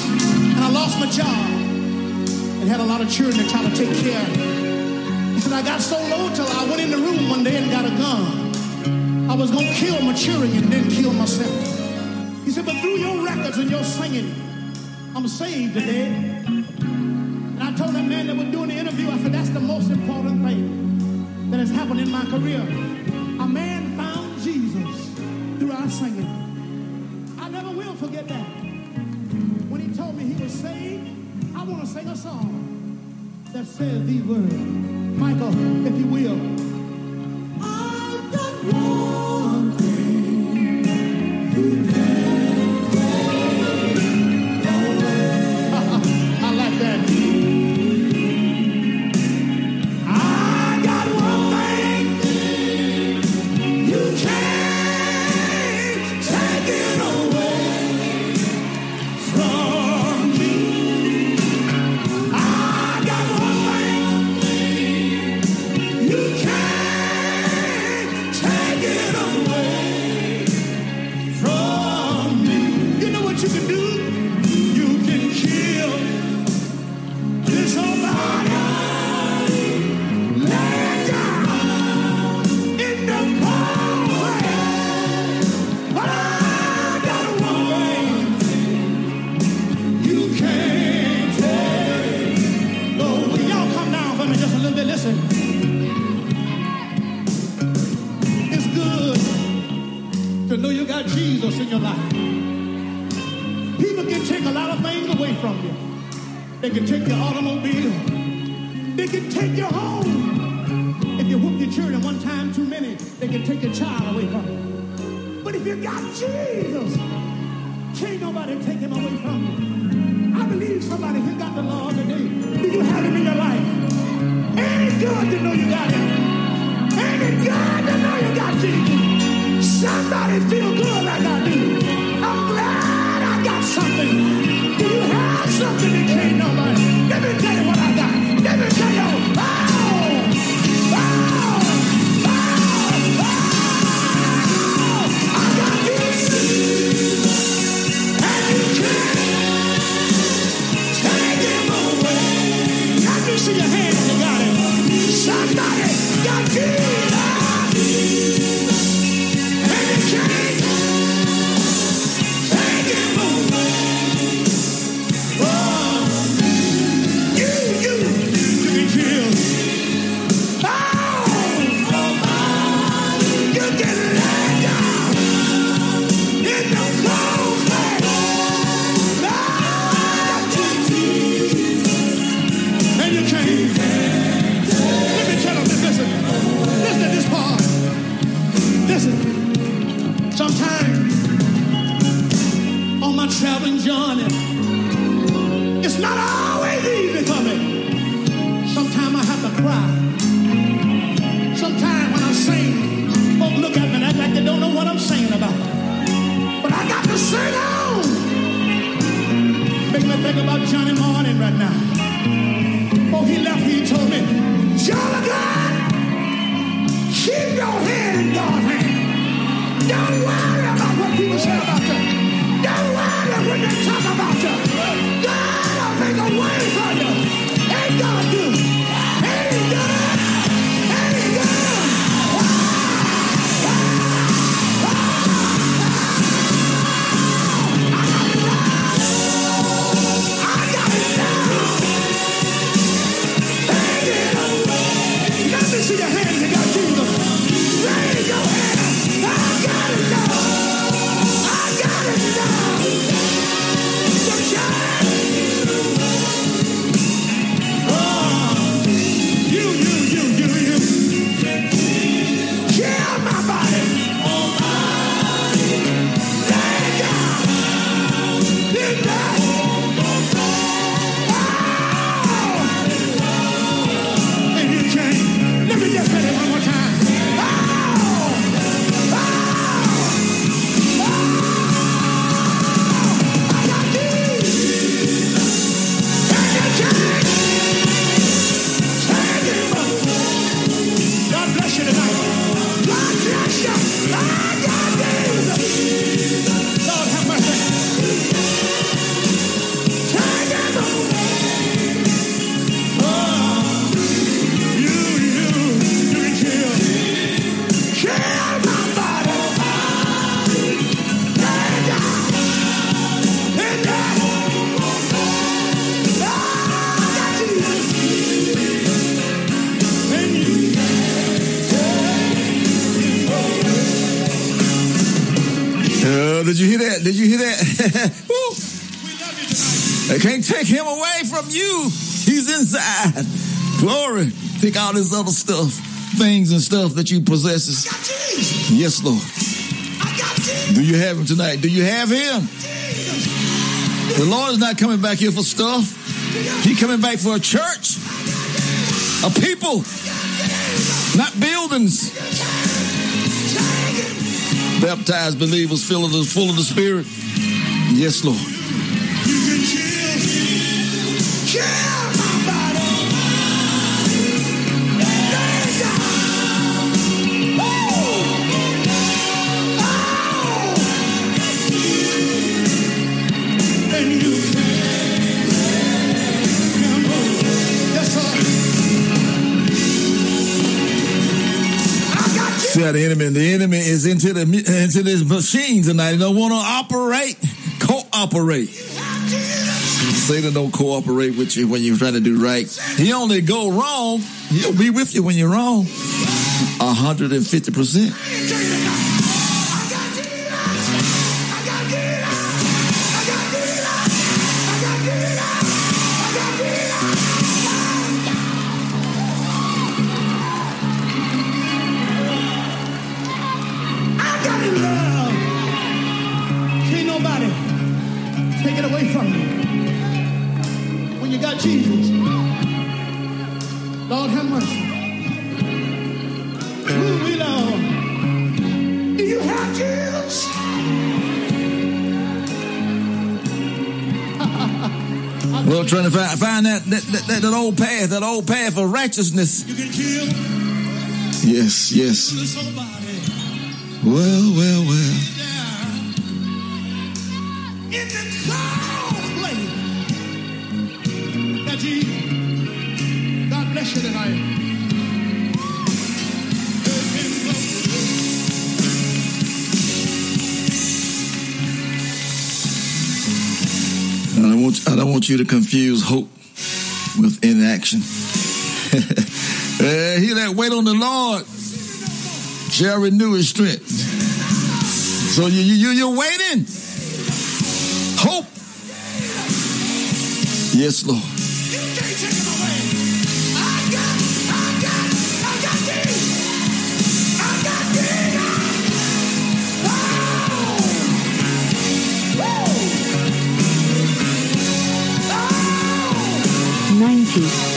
and I lost my job and had a lot of children to try to take care of. Said, I got so low till I went in the room one day and got a gun. I was going to kill children and then kill myself. He said, but through your records and your singing, I'm saved today. And I told that man that was doing the interview, I said, that's the most important thing that has happened in my career. A man found Jesus through our singing. I never will forget that. When he told me he was saved, I want to sing a song that says these words. Michael, if you will. this other stuff, things and stuff that you possess. Yes, Lord. Do you have him tonight? Do you have him? The Lord is not coming back here for stuff. He's coming back for a church, a people, not buildings. Baptized believers, filled full of the Spirit. Yes, Lord. the enemy the enemy is into the into these machines tonight. They don't want to operate, cooperate. Satan don't cooperate with you when you're trying to do right. He only go wrong. He'll be with you when you're wrong. hundred and fifty percent. Find, that, that, that, that old path, that old path of righteousness. You can kill Yes, yes. Well, well, well. In the cold place. That. God bless you tonight. I don't want you to confuse hope with inaction. he that wait on the Lord shall renew his strength. So you you- you're waiting. Hope. Yes, Lord. 90.